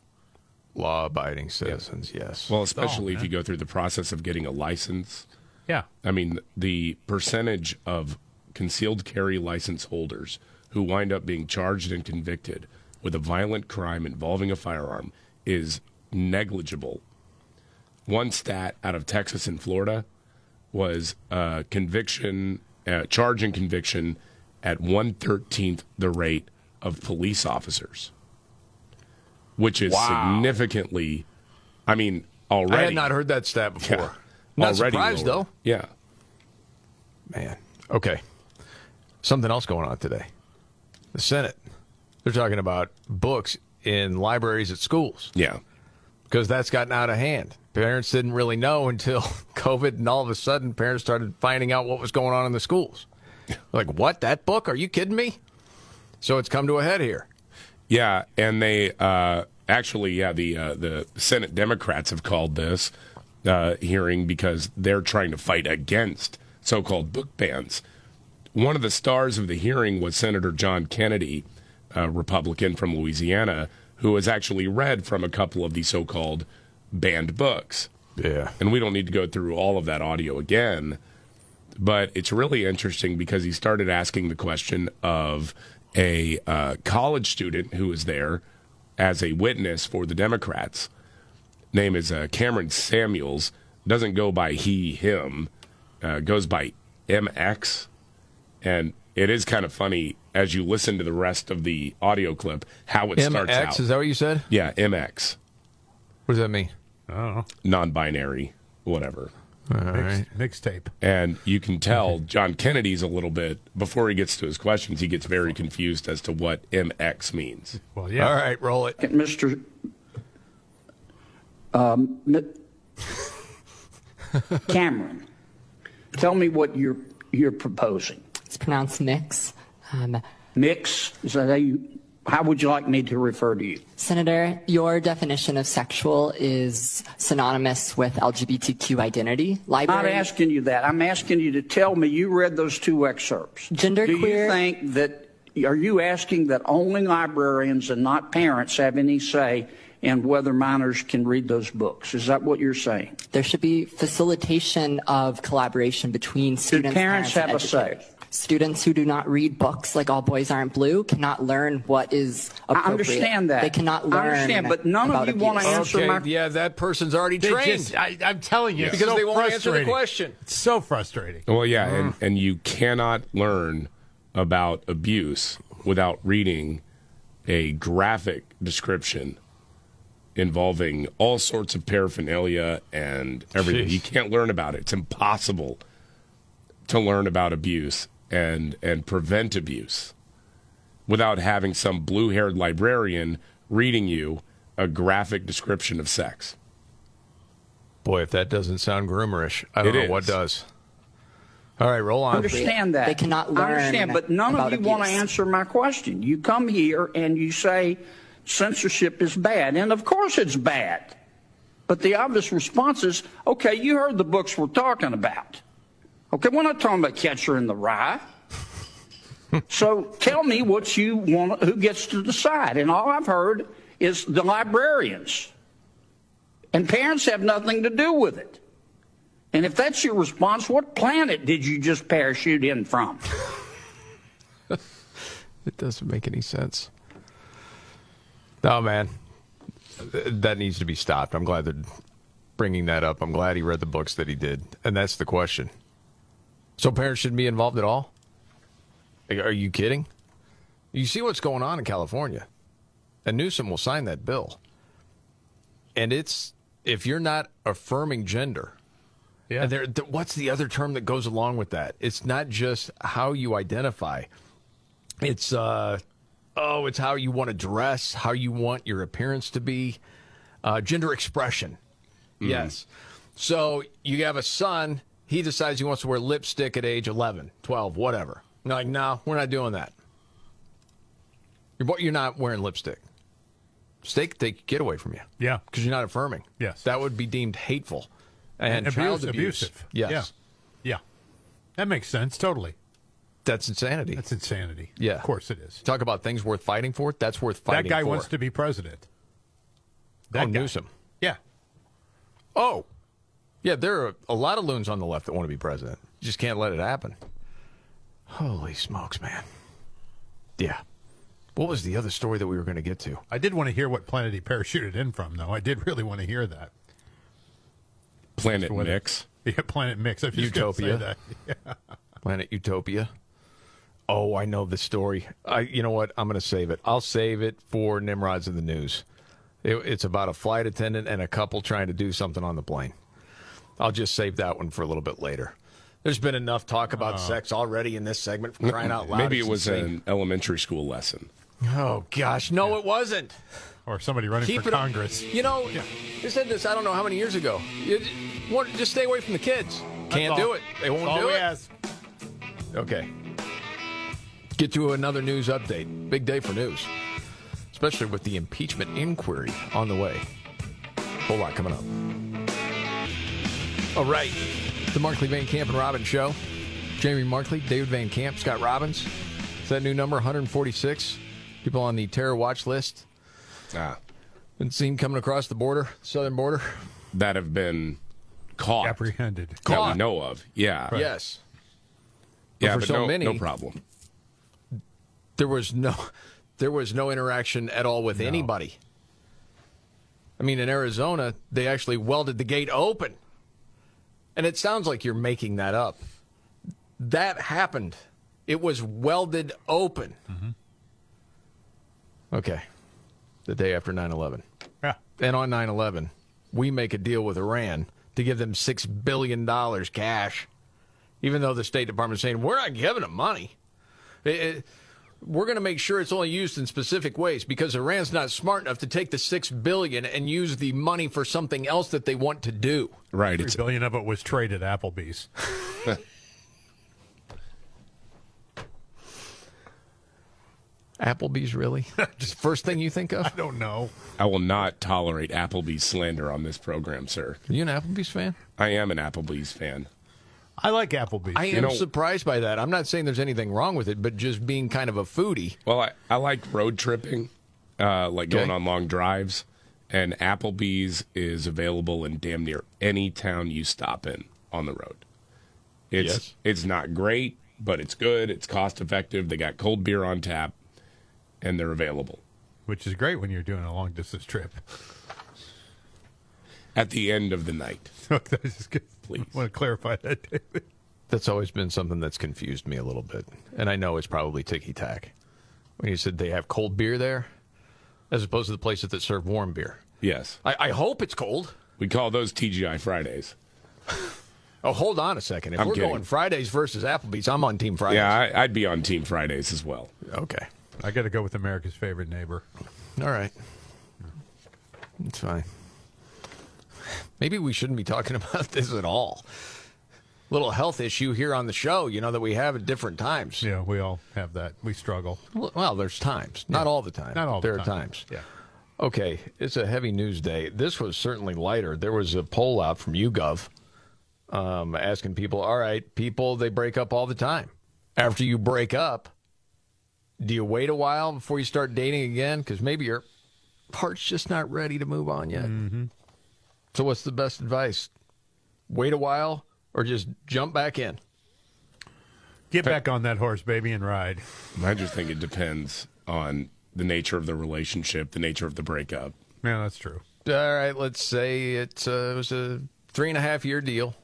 Law abiding citizens, yes. Well, especially if you go through the process of getting a license. Yeah. I mean, the percentage of concealed carry license holders who wind up being charged and convicted with a violent crime involving a firearm is negligible. One stat out of Texas and Florida was uh, conviction, uh, charge and conviction at one thirteenth the rate of police officers, which is Wow. significantly. I mean, already I had not heard that stat before. Yeah. Not Already surprised, lower. though. Yeah. Man. Okay. Something else going on today. The Senate. They're talking about books in libraries at schools. Yeah. Because that's gotten out of hand. Parents didn't really know until COVID, and all of a sudden, parents started finding out what was going on in the schools. Like, what? That book? Are you kidding me? So it's come to a head here. Yeah, and they uh, actually, yeah, the uh, the Senate Democrats have called this uh, hearing because they're trying to fight against so-called book bans. One of the stars of the hearing was Senator John Kennedy, a Republican from Louisiana, who has actually read from a couple of the so-called banned books. Yeah, and we don't need to go through all of that audio again. But it's really interesting because he started asking the question of a uh, college student who was there as a witness for the Democrats. Name is uh, Cameron Samuels. Doesn't go by he, him. Uh, goes by MX. And it is kind of funny as you listen to the rest of the audio clip how it starts MX, out. is that what you said? Yeah, MX. What does that mean? Oh. Non-binary, whatever. All Mix, right. Mixtape. And you can tell John Kennedy's a little bit before he gets to his questions, he gets very confused as to what MX means. Well, yeah. All right, roll it. Mr. Um, Mi- Cameron, tell me what you're you're proposing. It's pronounced mix. Um, Mix is that how you? How would you like me to refer to you? Senator, your definition of sexual is synonymous with LGBTQ identity. I'm not Library, asking you that. I'm asking you to tell me you read those two excerpts. Gender Do queer- you think that, are you asking that only librarians and not parents have any say in whether minors can read those books? Is that what you're saying? there should be facilitation of collaboration between students. And parents have and a say? Educators. Students who do not read books like All Boys Aren't Blue cannot learn what is appropriate. I understand that. They cannot learn. I understand, but none of about you want to abuse. answer okay, my yeah, that person's already They trained. just- I, I'm telling you, it's because so they won't answer the question. It's so frustrating. Well, yeah, and, mm. and you cannot learn about abuse without reading a graphic description involving all sorts of paraphernalia and everything. Jeez. You can't learn about it. It's impossible to learn about abuse and and prevent abuse without having some blue-haired librarian reading you a graphic description of sex. Boy, if that doesn't sound groomerish, I don't It know what does. All right, roll on. understand that. They cannot I understand, learn but none of about you want to answer my question. You come here and you say censorship is bad, and of course it's bad. But the obvious response is, okay, you heard the books we're talking about. Okay, we're not talking about Catcher in the Rye. so tell me what you want, who gets to decide. And all I've heard is the librarians. And parents have nothing to do with it. And if that's your response, what planet did you just parachute in from? It doesn't make any sense. No, man. That needs to be stopped. I'm glad they're bringing that up. I'm glad he read the books that he did. And that's the question. So parents shouldn't be involved at all? Are you kidding? You see what's going on in California. And Newsom will sign that bill. And it's, if you're not affirming gender, Yeah. and there, th- what's the other term that goes along with that? It's not just how you identify. It's uh oh, it's how you want to dress, how you want your appearance to be, uh, gender expression. Yes. So you have a son, he decides he wants to wear lipstick at age 11, 12, whatever. You're like, no, we're not doing that. You're, you're not wearing lipstick. State take get away from you. Yeah. Because you're not affirming. Yes. That would be deemed hateful and, And child abuse- abuse. abusive. Yes. Yeah. Yeah. That makes sense, totally. That's insanity. That's insanity. Yeah. Of course it is. Talk about things worth fighting for. That's worth fighting. That guy for. wants to be president. oh, That guy. Newsom. Yeah. Oh, yeah. There are a lot of loons on the left that want to be president. You just can't let it happen. Holy smokes, man. Yeah. What was the other story that we were going to get to? I did want to hear what planet he parachuted in from, though. I did really want to hear that. Planet Whether- Mix. Yeah, Planet Mix. I just gonna say Utopia. that. Yeah. Planet Utopia. Oh, I know the story. I, you know what? I'm going to save it. I'll save it for Nimrods in the news. It, it's about a flight attendant and a couple trying to do something on the plane. I'll just save that one for a little bit later. There's been enough talk about oh. sex already in this segment. For crying out loud! Maybe it was insane. an elementary school lesson. Oh gosh, no, it wasn't. Or somebody running Keep for it up. Congress. You know, you said this. I don't know how many years ago. You, what, just stay away from the kids. Can't all. do it. They won't That's do we it. ask. Okay. Get to another news update. Big day for news, especially with the impeachment inquiry on the way. Whole lot coming up. All right. The Markley Van Camp and Robbins Show. Jamie Markley, David Van Camp, Scott Robbins. Is that new number 146? People on the terror watch list. Ah, Been seen coming across the border, southern border. that have been caught. Apprehended. That Caught. we know of. Yeah. Yes. Yeah, for but so no, many- no problem. there was no there was no interaction at all with anybody. I mean, in Arizona, they actually welded the gate open. And it sounds like you're making that up. That happened. It was welded open. Mm-hmm. Okay. The day after 9 11. Yeah. And on 9 11, we make a deal with Iran to give them $6 billion cash, even though the State Department is saying, we're not giving them money. It- it- we're going to make sure it's only used in specific ways because Iran's not smart enough to take the six billion and use the money for something else that they want to do. Right. Three It's billion of it was traded at Applebee's. Applebee's, really? Just first thing you think of? I don't know. I will not tolerate Applebee's slander on this program, sir. Are you an Applebee's fan? I am an Applebee's fan. I like Applebee's. I am You know- surprised by that. I'm not saying there's anything wrong with it, but just being kind of a foodie. Well, I, I like road tripping, uh, like going on long drives, and Applebee's is available in damn near any town you stop in on the road. It's Yes. it's not great, but it's good. It's cost effective. They got cold beer on tap, and they're available Which is great when you're doing a long distance trip. at the end of the night. Please. I want to clarify that, David. That's always been something that's confused me a little bit. And I know it's probably ticky tack. When you said they have cold beer there, as opposed to the places that serve warm beer. Yes, I, I hope it's cold. we call those TGI Fridays. Oh, hold on a second. If I'm we're kidding. going Fridays versus Applebee's, I'm on Team Fridays. Yeah, I, I'd be on Team Fridays as well. Okay. I got to go with America's favorite neighbor. All right. It's fine. Maybe we shouldn't be talking about this at all. Little health issue here on the show, you know, that we have at different times. Yeah, we all have that. We struggle. Well, there's times. Not Yeah. all the time. Not all the there time. are times. Yeah. Okay, it's a heavy news day. This was certainly lighter. There was a poll out from YouGov um, asking people, all right, people, they break up all the time. After you break up, do you wait a while before you start dating again? Because maybe your heart's just not ready to move on yet. Mm-hmm. So, what's the best advice? Wait a while or just jump back in? Get back on that horse, baby, and ride. I just think it depends on the nature of the relationship, the nature of the breakup. Yeah, that's true. All right, let's say it, uh, it was a three and a half year deal,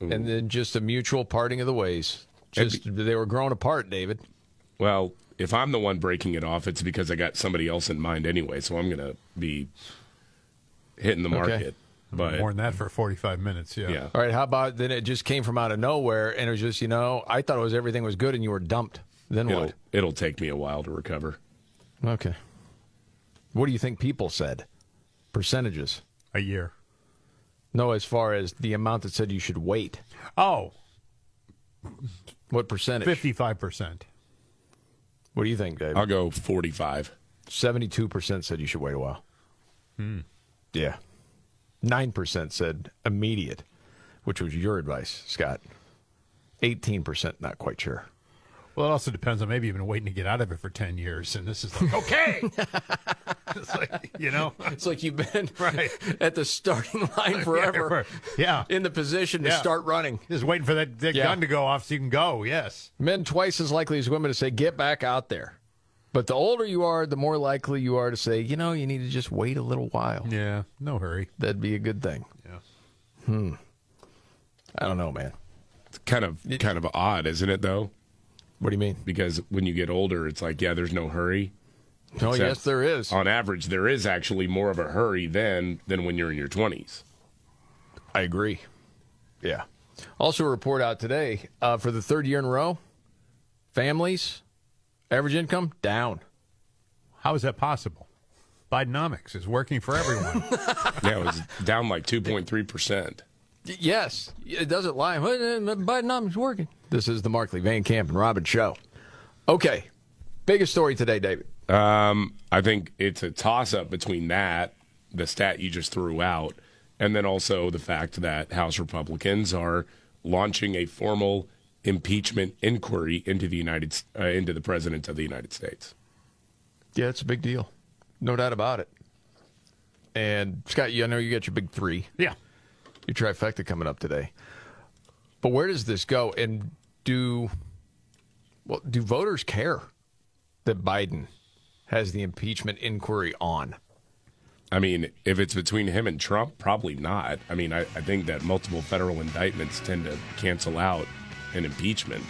and then just a mutual parting of the ways. Just they were growing apart, David. Well, if I'm the one breaking it off, it's because I got somebody else in mind anyway. So I'm going to be hitting the Okay. Market. But More than that for 45 minutes, yeah. Yeah. All right, how about then it just came from out of nowhere, and it was just you know I thought it was everything was good, and you were dumped. Then it'll, what? it'll take me a while to recover. Okay. What do you think people said? Percentages? A year. No, as far as the amount that said you should wait. Oh, What percentage? 55%. What do you think, Dave? I'll go 45. Seventy-two percent said you should wait a while. Hmm. Yeah. Nine percent said immediate, which was your advice, Scott. Eighteen percent not quite sure. Well, it also depends on maybe you've been waiting to get out of it for 10 years, and this is like, okay. it's like, you know? It's like you've been Right. at the starting line forever. Yeah. In the position to Yeah. start running. Just waiting for that, that Yeah. gun to go off so you can go, yes. Men twice as likely as women to say, get back out there. But the older you are, the more likely you are to say, you know, you need to just wait a little while. Yeah, no hurry. That'd be a good thing. Yeah. Hmm. I don't know, man. It's kind of kind of odd, isn't it? Though. What do you mean? Because when you get older, it's like, yeah, there's no hurry. Oh, Except yes, there is. On average, there is actually more of a hurry then than when you're in your 20s. I agree. Yeah. Also, a report out today uh, for the third year in a row families, average income down. How is that possible? Bidenomics is working for everyone. yeah, it was down like 2.3%. Yes, it doesn't lie. Well, uh, Bidenomics working. This is the Markley Van Camp and Robin show. Okay, biggest story today, David. Um, I think it's a toss up between that, the stat you just threw out, and then also the fact that House Republicans are launching a formal impeachment inquiry into the United uh, into the president of the United States. Yeah, it's a big deal, no doubt about it. And Scott, you I know you got your big three. Yeah. your trifecta coming up today. But where does this go? And do well? Do voters care that Biden has the impeachment inquiry on? I mean, if it's between him and Trump, probably not. I mean, I, I think that multiple federal indictments tend to cancel out an impeachment.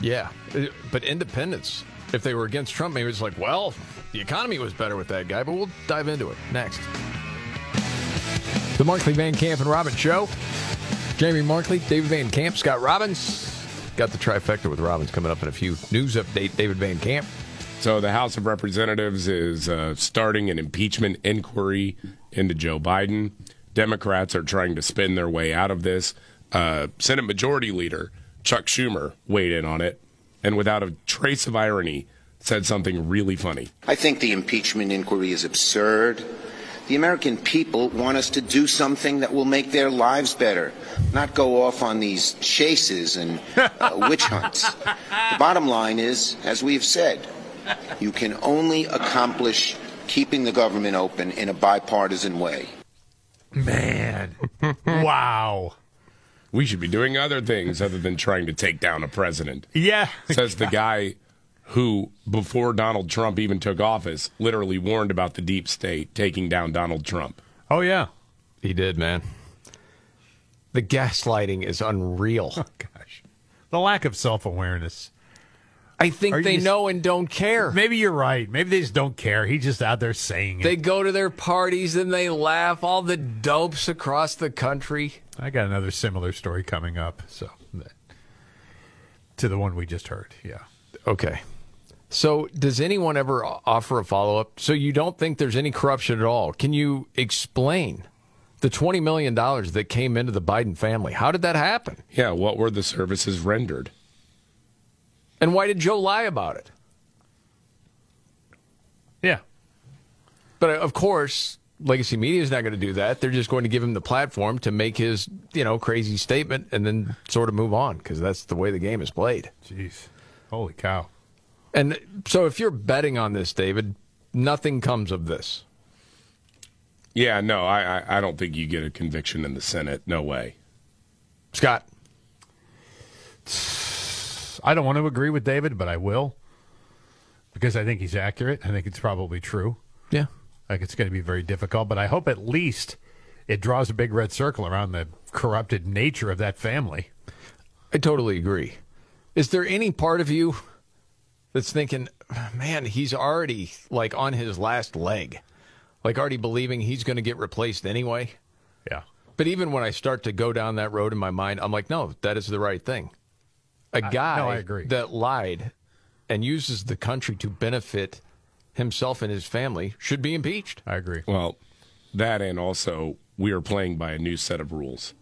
Yeah, but independents, if they were against Trump, maybe it's like, well, the economy was better with that guy. But we'll dive into it next. The Markley Van Camp and Robbins Show. Jamie Markley, David Van Camp, Scott Robbins. Got the trifecta with Robbins coming up in a few. News update, David Van Camp. So the House of Representatives is uh, starting an impeachment inquiry into Joe Biden. Democrats are trying to spin their way out of this. Uh, Senate Majority Leader Chuck Schumer weighed in on it, and without a trace of irony, said something really funny. I think the impeachment inquiry is absurd. The American people want us to do something that will make their lives better, not go off on these chases and uh, witch hunts. The bottom line is, as we've said, you can only accomplish keeping the government open in a bipartisan way. Man. wow. We should be doing other things other than trying to take down a president. Yeah. Says the guy who, before Donald Trump even took office, literally warned about the deep state taking down Donald Trump. Oh, yeah. He did, man. The gaslighting is unreal. Oh, gosh. The lack of self awareness. I think Are they you- know and don't care. Maybe you're right. Maybe they just don't care. He's just out there saying it. They go to their parties and they laugh. All the dopes across the country. I got another similar story coming up. So to the one we just heard. Yeah. Okay. So, does anyone ever offer a follow up? So, you don't think there's any corruption at all? Can you explain the $20 million that came into the Biden family? How did that happen? Yeah, what were the services rendered? And why did Joe lie about it? Yeah. But uh, of course, legacy media is not going to do that. They're just going to give him the platform to make his, you know, crazy statement and then sort of move on because that's the way the game is played. Jeez. Holy cow. And so if you're betting on this, David, nothing comes of this. Yeah, no, I, I, I don't think you get a conviction in the Senate. No way. Scott. I don't want to agree with David, but I will because I think he's accurate. I think it's probably true. Yeah. Like it's going to be very difficult, but I hope at least it draws a big red circle around the corrupted nature of that family. I totally agree. Is there any part of you that's thinking, man, he's already like on his last leg, like already believing he's going to get replaced anyway? Yeah. But even when I start to go down that road in my mind, I'm like, no, that is the right thing. A guy no, I agree. that lied and uses the country to benefit himself and his family should be impeached. I agree. Well, that and also we are playing by a new set of rules.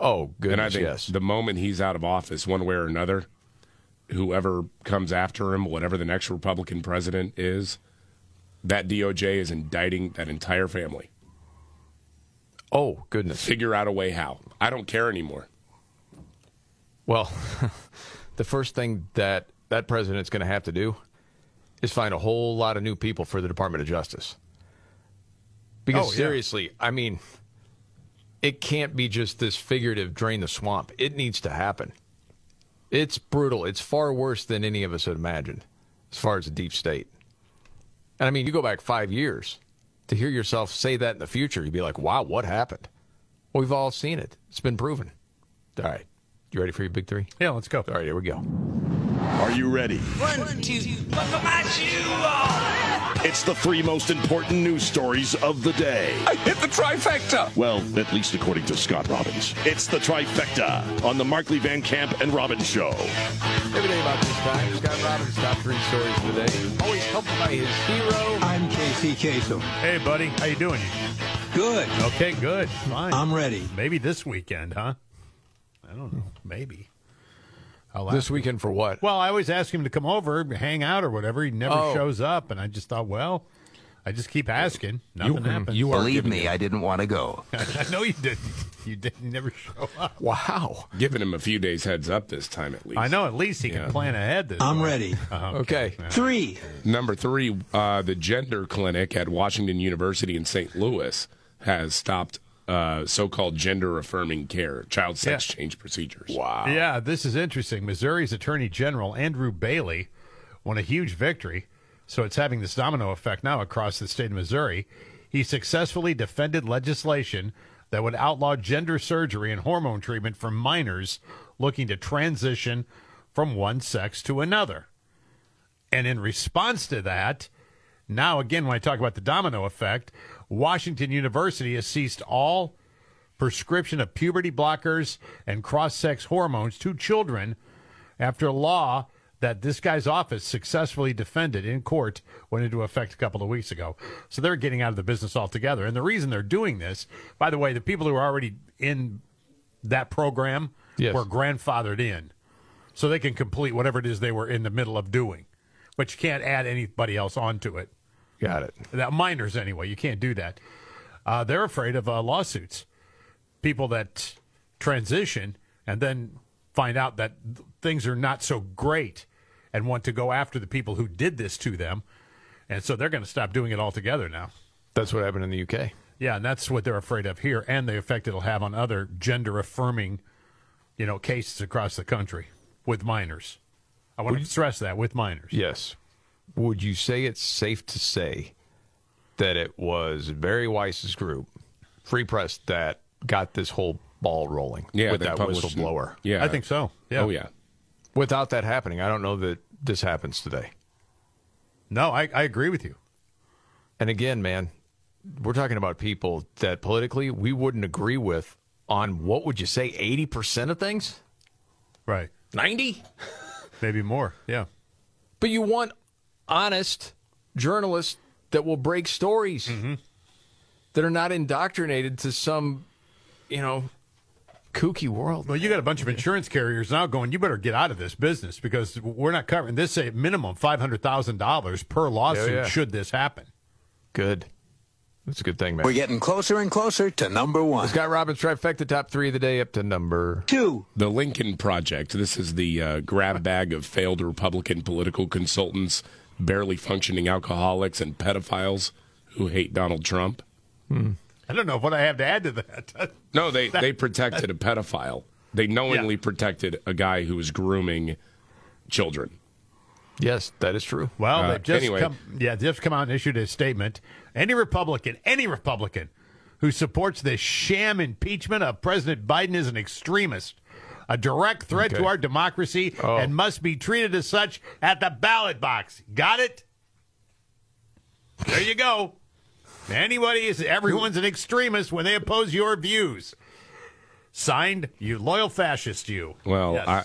Oh, goodness, and I think yes. the moment he's out of office, one way or another, whoever comes after him, whatever the next Republican president is, that DOJ is indicting that entire family. Oh, goodness. Figure out a way how. I don't care anymore. Well, the first thing that that president's going to have to do is find a whole lot of new people for the Department of Justice. Because Oh, yeah. seriously, I mean, it can't be just this figurative drain the swamp. It needs to happen. It's brutal. It's far worse than any of us had imagined as far as the deep state. And I mean, you go back five years to hear yourself say that in the future, you'd be like, wow, what happened? Well, we've all seen it. It's been proven. All right. You ready for your big three? Yeah, let's go. All right, here we go. Are you ready? One, two, buckle my shoe on. It's the three most important news stories of the day. I hit the trifecta. Well, at least according to Scott Robbins. It's the trifecta on the Markley Van Camp and Robbins Show. Every day about this time, Scott Robbins' top three stories of the day. Always helped by his hero. I'm Casey Kasem. Hey, buddy. How you doing? Good. Okay, good. Fine. I'm ready. Maybe this weekend, huh? I don't know. Maybe. I'll This ask him. weekend for what? Well, I always ask him to come over, hang out, or whatever. He never Oh. shows up, and I just thought, well, I just keep asking. Nothing you, happens. You Believe me, I didn't want to go. I know you didn't. You didn't. Never show up. Wow. Giving him a few days heads up this time at least. I know. At least he Yeah. can plan ahead. This I'm way. ready. Uh, Okay. Three. Number three, uh, the gender clinic at Washington University in St. Louis has stopped uh, so-called gender-affirming care, child sex Yeah. change procedures. Wow. Yeah, this is interesting. Missouri's Attorney General Andrew Bailey won a huge victory, so it's having this domino effect now across the state of Missouri. He successfully defended legislation that would outlaw gender surgery and hormone treatment for minors looking to transition from one sex to another. And in response to that, now again, when I talk about the domino effect, Washington University has ceased all prescription of puberty blockers and cross sex hormones to children after a law that this guy's office successfully defended in court went into effect a couple of weeks ago. So they're getting out of the business altogether. And the reason they're doing this, by the way, the people who are already in that program Yes. were grandfathered in so they can complete whatever it is they were in the middle of doing. but you can't add anybody else onto it. Got it. That minors anyway. You can't do that. Uh, they're afraid of uh, lawsuits. People that transition and then find out that things are not so great and want to go after the people who did this to them, and so they're going to stop doing it altogether now. That's what happened in the UK. Yeah, and that's what they're afraid of here, and the effect it'll have on other gender affirming, you know, cases across the country with minors. I want to stress that with minors. Yes. Would you say it's safe to say that it was Bari Weiss's group, Free Press, that got this whole ball rolling Yeah, with that published- whistleblower? yeah. I think so. Yeah. Oh, yeah. Without that happening, I don't know that this happens today. No, I, I agree with you. And again, man, we're talking about people that politically we wouldn't agree with on what would you say, 80% of things? Right. 90? Maybe more. Yeah. But you want honest journalists that will break stories Mm-hmm. that are not indoctrinated to some, you know, kooky world. Well, you got a bunch of insurance carriers now going, you better get out of this business because we're not covering this. A minimum $500,000 per lawsuit yeah. should this happen. Good. That's a good thing, man. We're getting closer and closer to number one. Scott Robbins trifecta top three of the day up to number two. The Lincoln Project. This is the uh, grab bag of failed Republican political consultants, barely functioning alcoholics, and pedophiles who hate Donald Trump. I don't know what I have to add to that. No, they, they protected a pedophile. They knowingly protected a guy who was grooming children. Yes, that is true. Well, Uh, they've just anyway. come, yeah, just come out and issued a statement. Any Republican, any Republican who supports this sham impeachment of President Biden is an extremist, a direct threat to our democracy, Oh. and must be treated as such at the ballot box. Got it? There you go. Anybody is everyone's an extremist when they oppose your views. Signed, you loyal fascist, you. Well, Yes. I,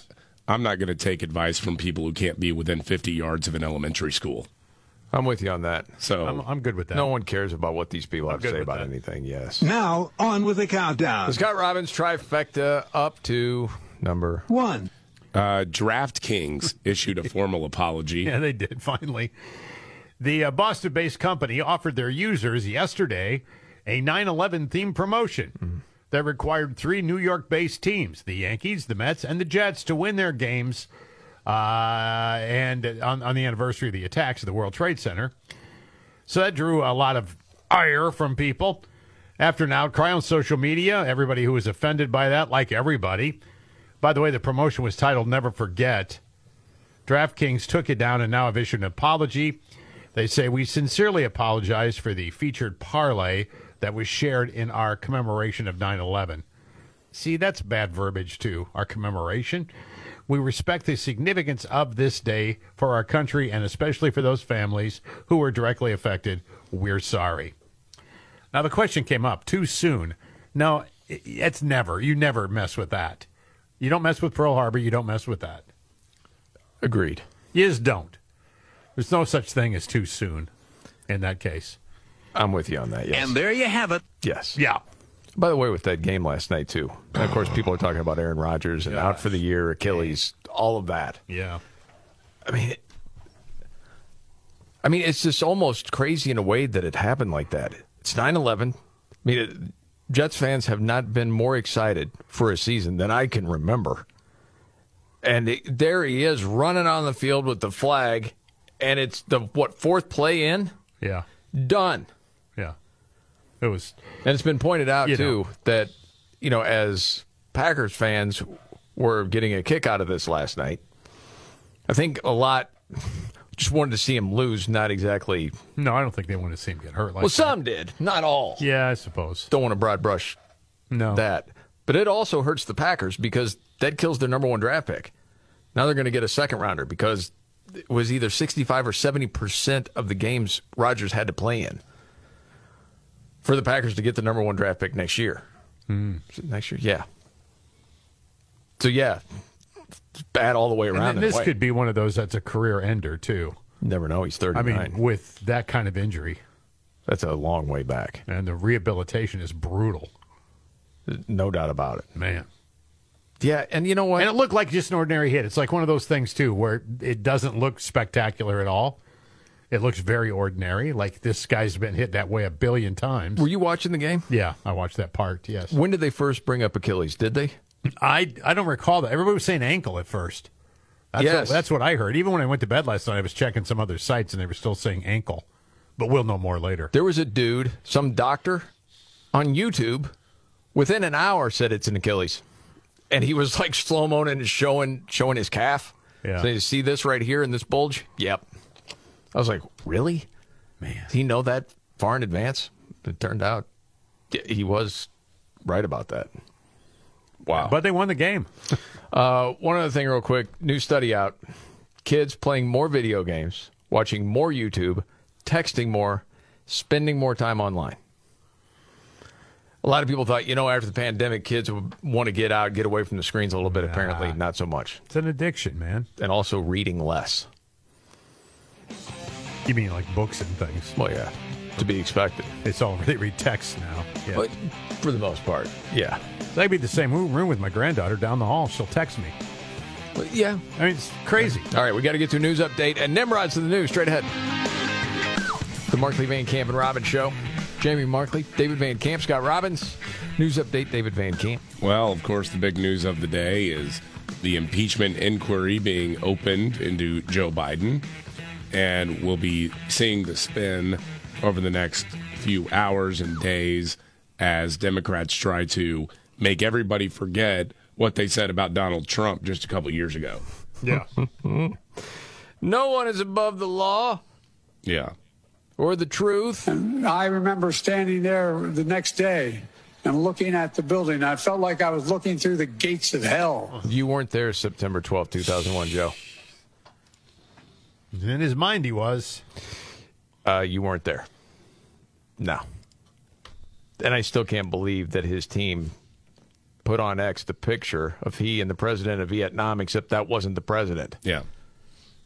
I'm not going to take advice from people who can't be within 50 yards of an elementary school. I'm with you on that. So I'm, I'm good with that. No one cares about what these people have to say about that. anything. Yes. Now, on with the countdown. The Scott Robbins trifecta up to number One. Uh, DraftKings issued a formal apology. Yeah, they did finally. The uh, Boston based company offered their users yesterday a 9 11 themed promotion that required three New York based teams, the Yankees, the Mets, and the Jets, to win their games uh, and on, on the anniversary of the attacks at the World Trade Center. So that drew a lot of ire from people. After an outcry on social media, everybody who was offended by that, like everybody. By the way, the promotion was titled Never Forget. DraftKings took it down and now have issued an apology. They say, We sincerely apologize for the featured parlay that was shared in our commemoration of 9 11. See, that's bad verbiage, too, our commemoration. We respect the significance of this day for our country and especially for those families who were directly affected. We're sorry. Now, the question came up too soon. No, it's never. You never mess with that. You don't mess with Pearl Harbor. You don't mess with that. agreed. You just don't. There's no such thing as too soon in that case. I'm with you on that. Yes. And there you have it. yes. Yeah. By the way, with that game last night too, and of course, people are talking about Aaron Rodgers and out for the year, Achilles, all of that. Yeah. I mean, it, I mean, it's just almost crazy in a way that it happened like that. It's 9-11. I mean, it, Jets fans have not been more excited for a season than I can remember. And it, there he is running on the field with the flag, and it's the what fourth play in, Yeah. done. Yeah. It was. And it's been pointed out too know. that you know as Packers fans were getting a kick out of this last night. I think a lot just wanted to see him lose, not exactly. No, I don't think they want to see him get hurt like well, that. some did, not all. Yeah, I suppose. Don't want to broad brush No. that, but it also hurts the Packers because that kills their number one draft pick. Now they're going to get a second rounder because it was either sixty-five or seventy percent of the games Rodgers had to play in for the Packers to get the number one draft pick next year. Hmm. It next year, yeah. So yeah, bad all the way around. then in a this could be one of those that's a career ender, too. never know. He's thirty. I mean, with that kind of injury. That's a long way back. And the rehabilitation is brutal. No doubt about it. Man. Yeah, and you know what? And it looked like just an ordinary hit. It's like one of those things too, where it doesn't look spectacular at all. It looks very ordinary. Like this guy's been hit that way a billion times. Were you watching the game? Yeah, I watched that part. Yes. When did they first bring up Achilles? Did they? I I don't recall that. Everybody was saying ankle at first. That's Yes. what, that's what I heard. Even when I went to bed last night, I was checking some other sites and they were still saying ankle. But we'll know more later. There was a dude, some doctor, on YouTube, within an hour said it's an Achilles, and he was like slow mo and showing showing his calf. Yeah. So you see this right here in this bulge? Yep. I was like, really? Man, Did he know that far in advance? It turned out he was right about that. Wow. But they won the game. Uh, one other thing, real quick. New study out: kids playing more video games, watching more YouTube, texting more, spending more time online. A lot of people thought, you know, after the pandemic, kids would want to get out, get away from the screens a little bit. Apparently, not so much. It's an addiction, man. And also reading less. You mean like books and things? Well, yeah, to be expected. It's all they read text now. Yeah. But for the most part, yeah. I'd be the same room room with my granddaughter down the hall. She'll text me. yeah. I mean, it's crazy. All right, we got to get to a news update and Nimrod's to the news straight ahead. The Markley Van Camp and Robbins Show. Jamie Markley, David Van Camp, Scott Robbins. News update, David Van Camp. Well, of course, the big news of the day is the impeachment inquiry being opened into Joe Biden. And we'll be seeing the spin over the next few hours and days as Democrats try to make everybody forget what they said about Donald Trump just a couple years ago. Yeah. no one is above the law Yeah. or the truth. And I remember standing there the next day and looking at the building. I felt like I was looking through the gates of hell. You weren't there September twelfth, 2001, Joe. In his mind, he was. Uh, you weren't there. No. And I still can't believe that his team put on X the picture of he and the president of Vietnam, except that wasn't the president. Yeah.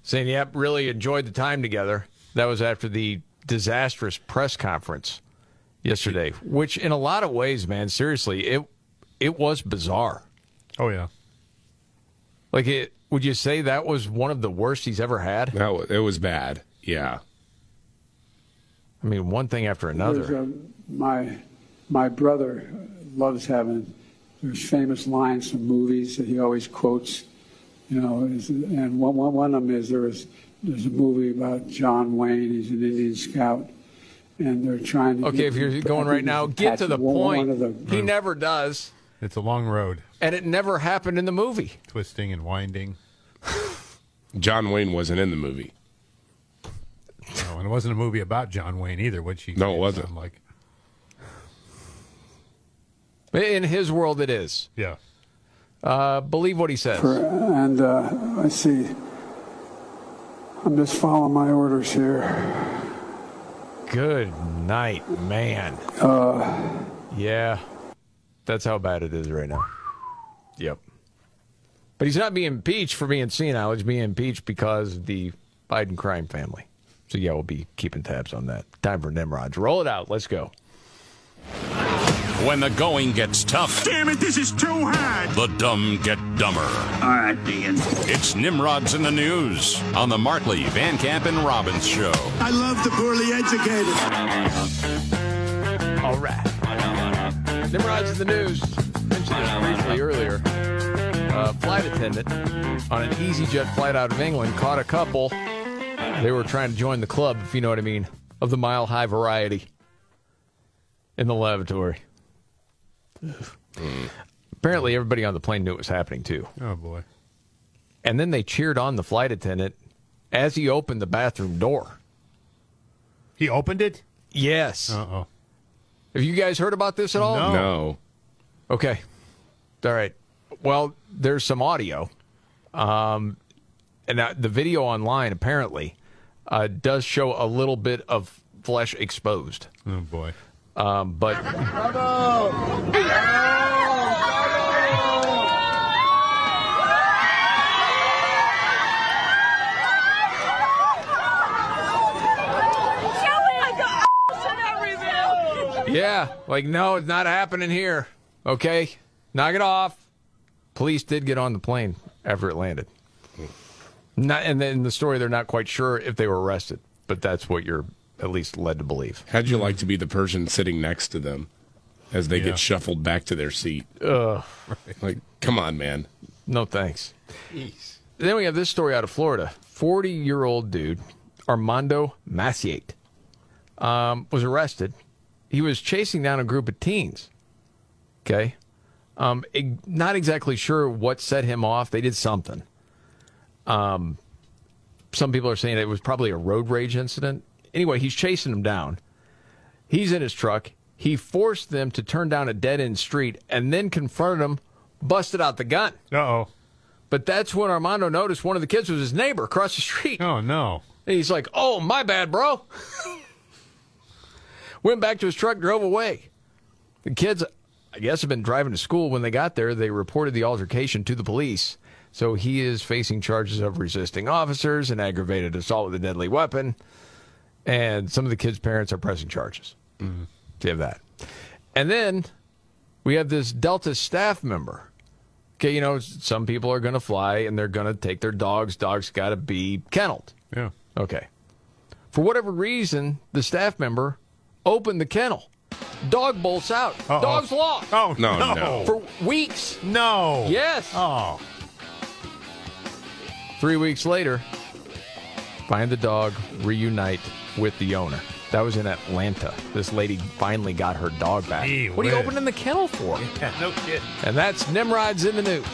Saying, yep, really enjoyed the time together. That was after the disastrous press conference yesterday, which in a lot of ways, man, seriously, it it was bizarre. Oh, yeah. Like it would you say that was one of the worst he's ever had? No, it was bad. Yeah. I mean, one thing after another. There's a, my my brother loves having there's famous lines from movies that he always quotes. You know, is, and one, one one of them is there was there's a movie about John Wayne. He's an Indian scout, and they're trying to. Okay, get if you're him- going right now, get to the one- point. One of the, He never does. It's a long road. And it never happened in the movie. Twisting and winding. John Wayne wasn't in the movie. No, and it wasn't a movie about John Wayne either, which he No, it wasn't. like. In his world, it is. Yeah. Uh, believe what he says. For, and uh, I see. I'm just following my orders here. Good night, man. Uh, Yeah. That's how bad it is right now. Yep. But he's not being impeached for being senile. He's being impeached because of the Biden crime family. So, yeah, we'll be keeping tabs on that. Time for Nimrods. Roll it out. Let's go. When the going gets tough, Damn it, this is too hard. the dumb get dumber. All right, Dean. It's Nimrods in the News on the Markley, Van Camp, and Robbins Show. I love the poorly educated. All right. Nimrod's in the news. Mentioned this briefly earlier. A flight attendant on an EasyJet flight out of England caught a couple. They were trying to join the club, if you know what I mean, of the mile high variety in the lavatory. Apparently, everybody on the plane knew it was happening too. Oh, boy. And then they cheered on the flight attendant as he opened the bathroom door. He opened it? Yes. Uh oh. Have you guys heard about this at all? No. No. Okay. All right. Well, there's some audio. Um, and uh, the video online apparently uh, does show a little bit of flesh exposed. Oh, boy. Um, but yeah, like, no, it's not happening here. Okay. Knock it off. police did get on the plane after it landed. Not, and then in the story, they're not quite sure if they were arrested, but that's what you're at least led to believe. How'd you like to be the person sitting next to them as they Yeah. get shuffled back to their seat? Ugh. Like, come on, man. No thanks. Then we have this story out of Florida. 40 year old dude, Armando Maciate, um, was arrested. He was chasing down a group of teens. Okay. Um, not exactly sure what set him off. They did something. Um, some people are saying it was probably a road rage incident. Anyway, he's chasing them down. He's in his truck. He forced them to turn down a dead end street and then confronted them, busted out the gun. Uh oh. But that's when Armando noticed one of the kids was his neighbor across the street. Oh, no. And he's like, oh, my bad, bro. Went back to his truck, drove away. The kids, I guess, have been driving to school. When they got there, they reported the altercation to the police. So he is facing charges of resisting officers and aggravated assault with a deadly weapon. And some of the kids' parents are pressing charges. Mm-hmm. So you have that. And then we have this Delta staff member. Okay, you know, some people are going to fly and they're going to take their dogs. Dogs got to be kenneled. Yeah. Okay. For whatever reason, the staff member opened the kennel. Dog bolts out. Uh-oh. Dog's lost. Oh, No, no. no. For weeks. No. Yes. Oh. Three weeks later, find the dog, reunite with the owner. That was in Atlanta. This lady finally got her dog back. Gee what are you opening the kennel for? Yeah, no shit. And that's Nimrod's in the news.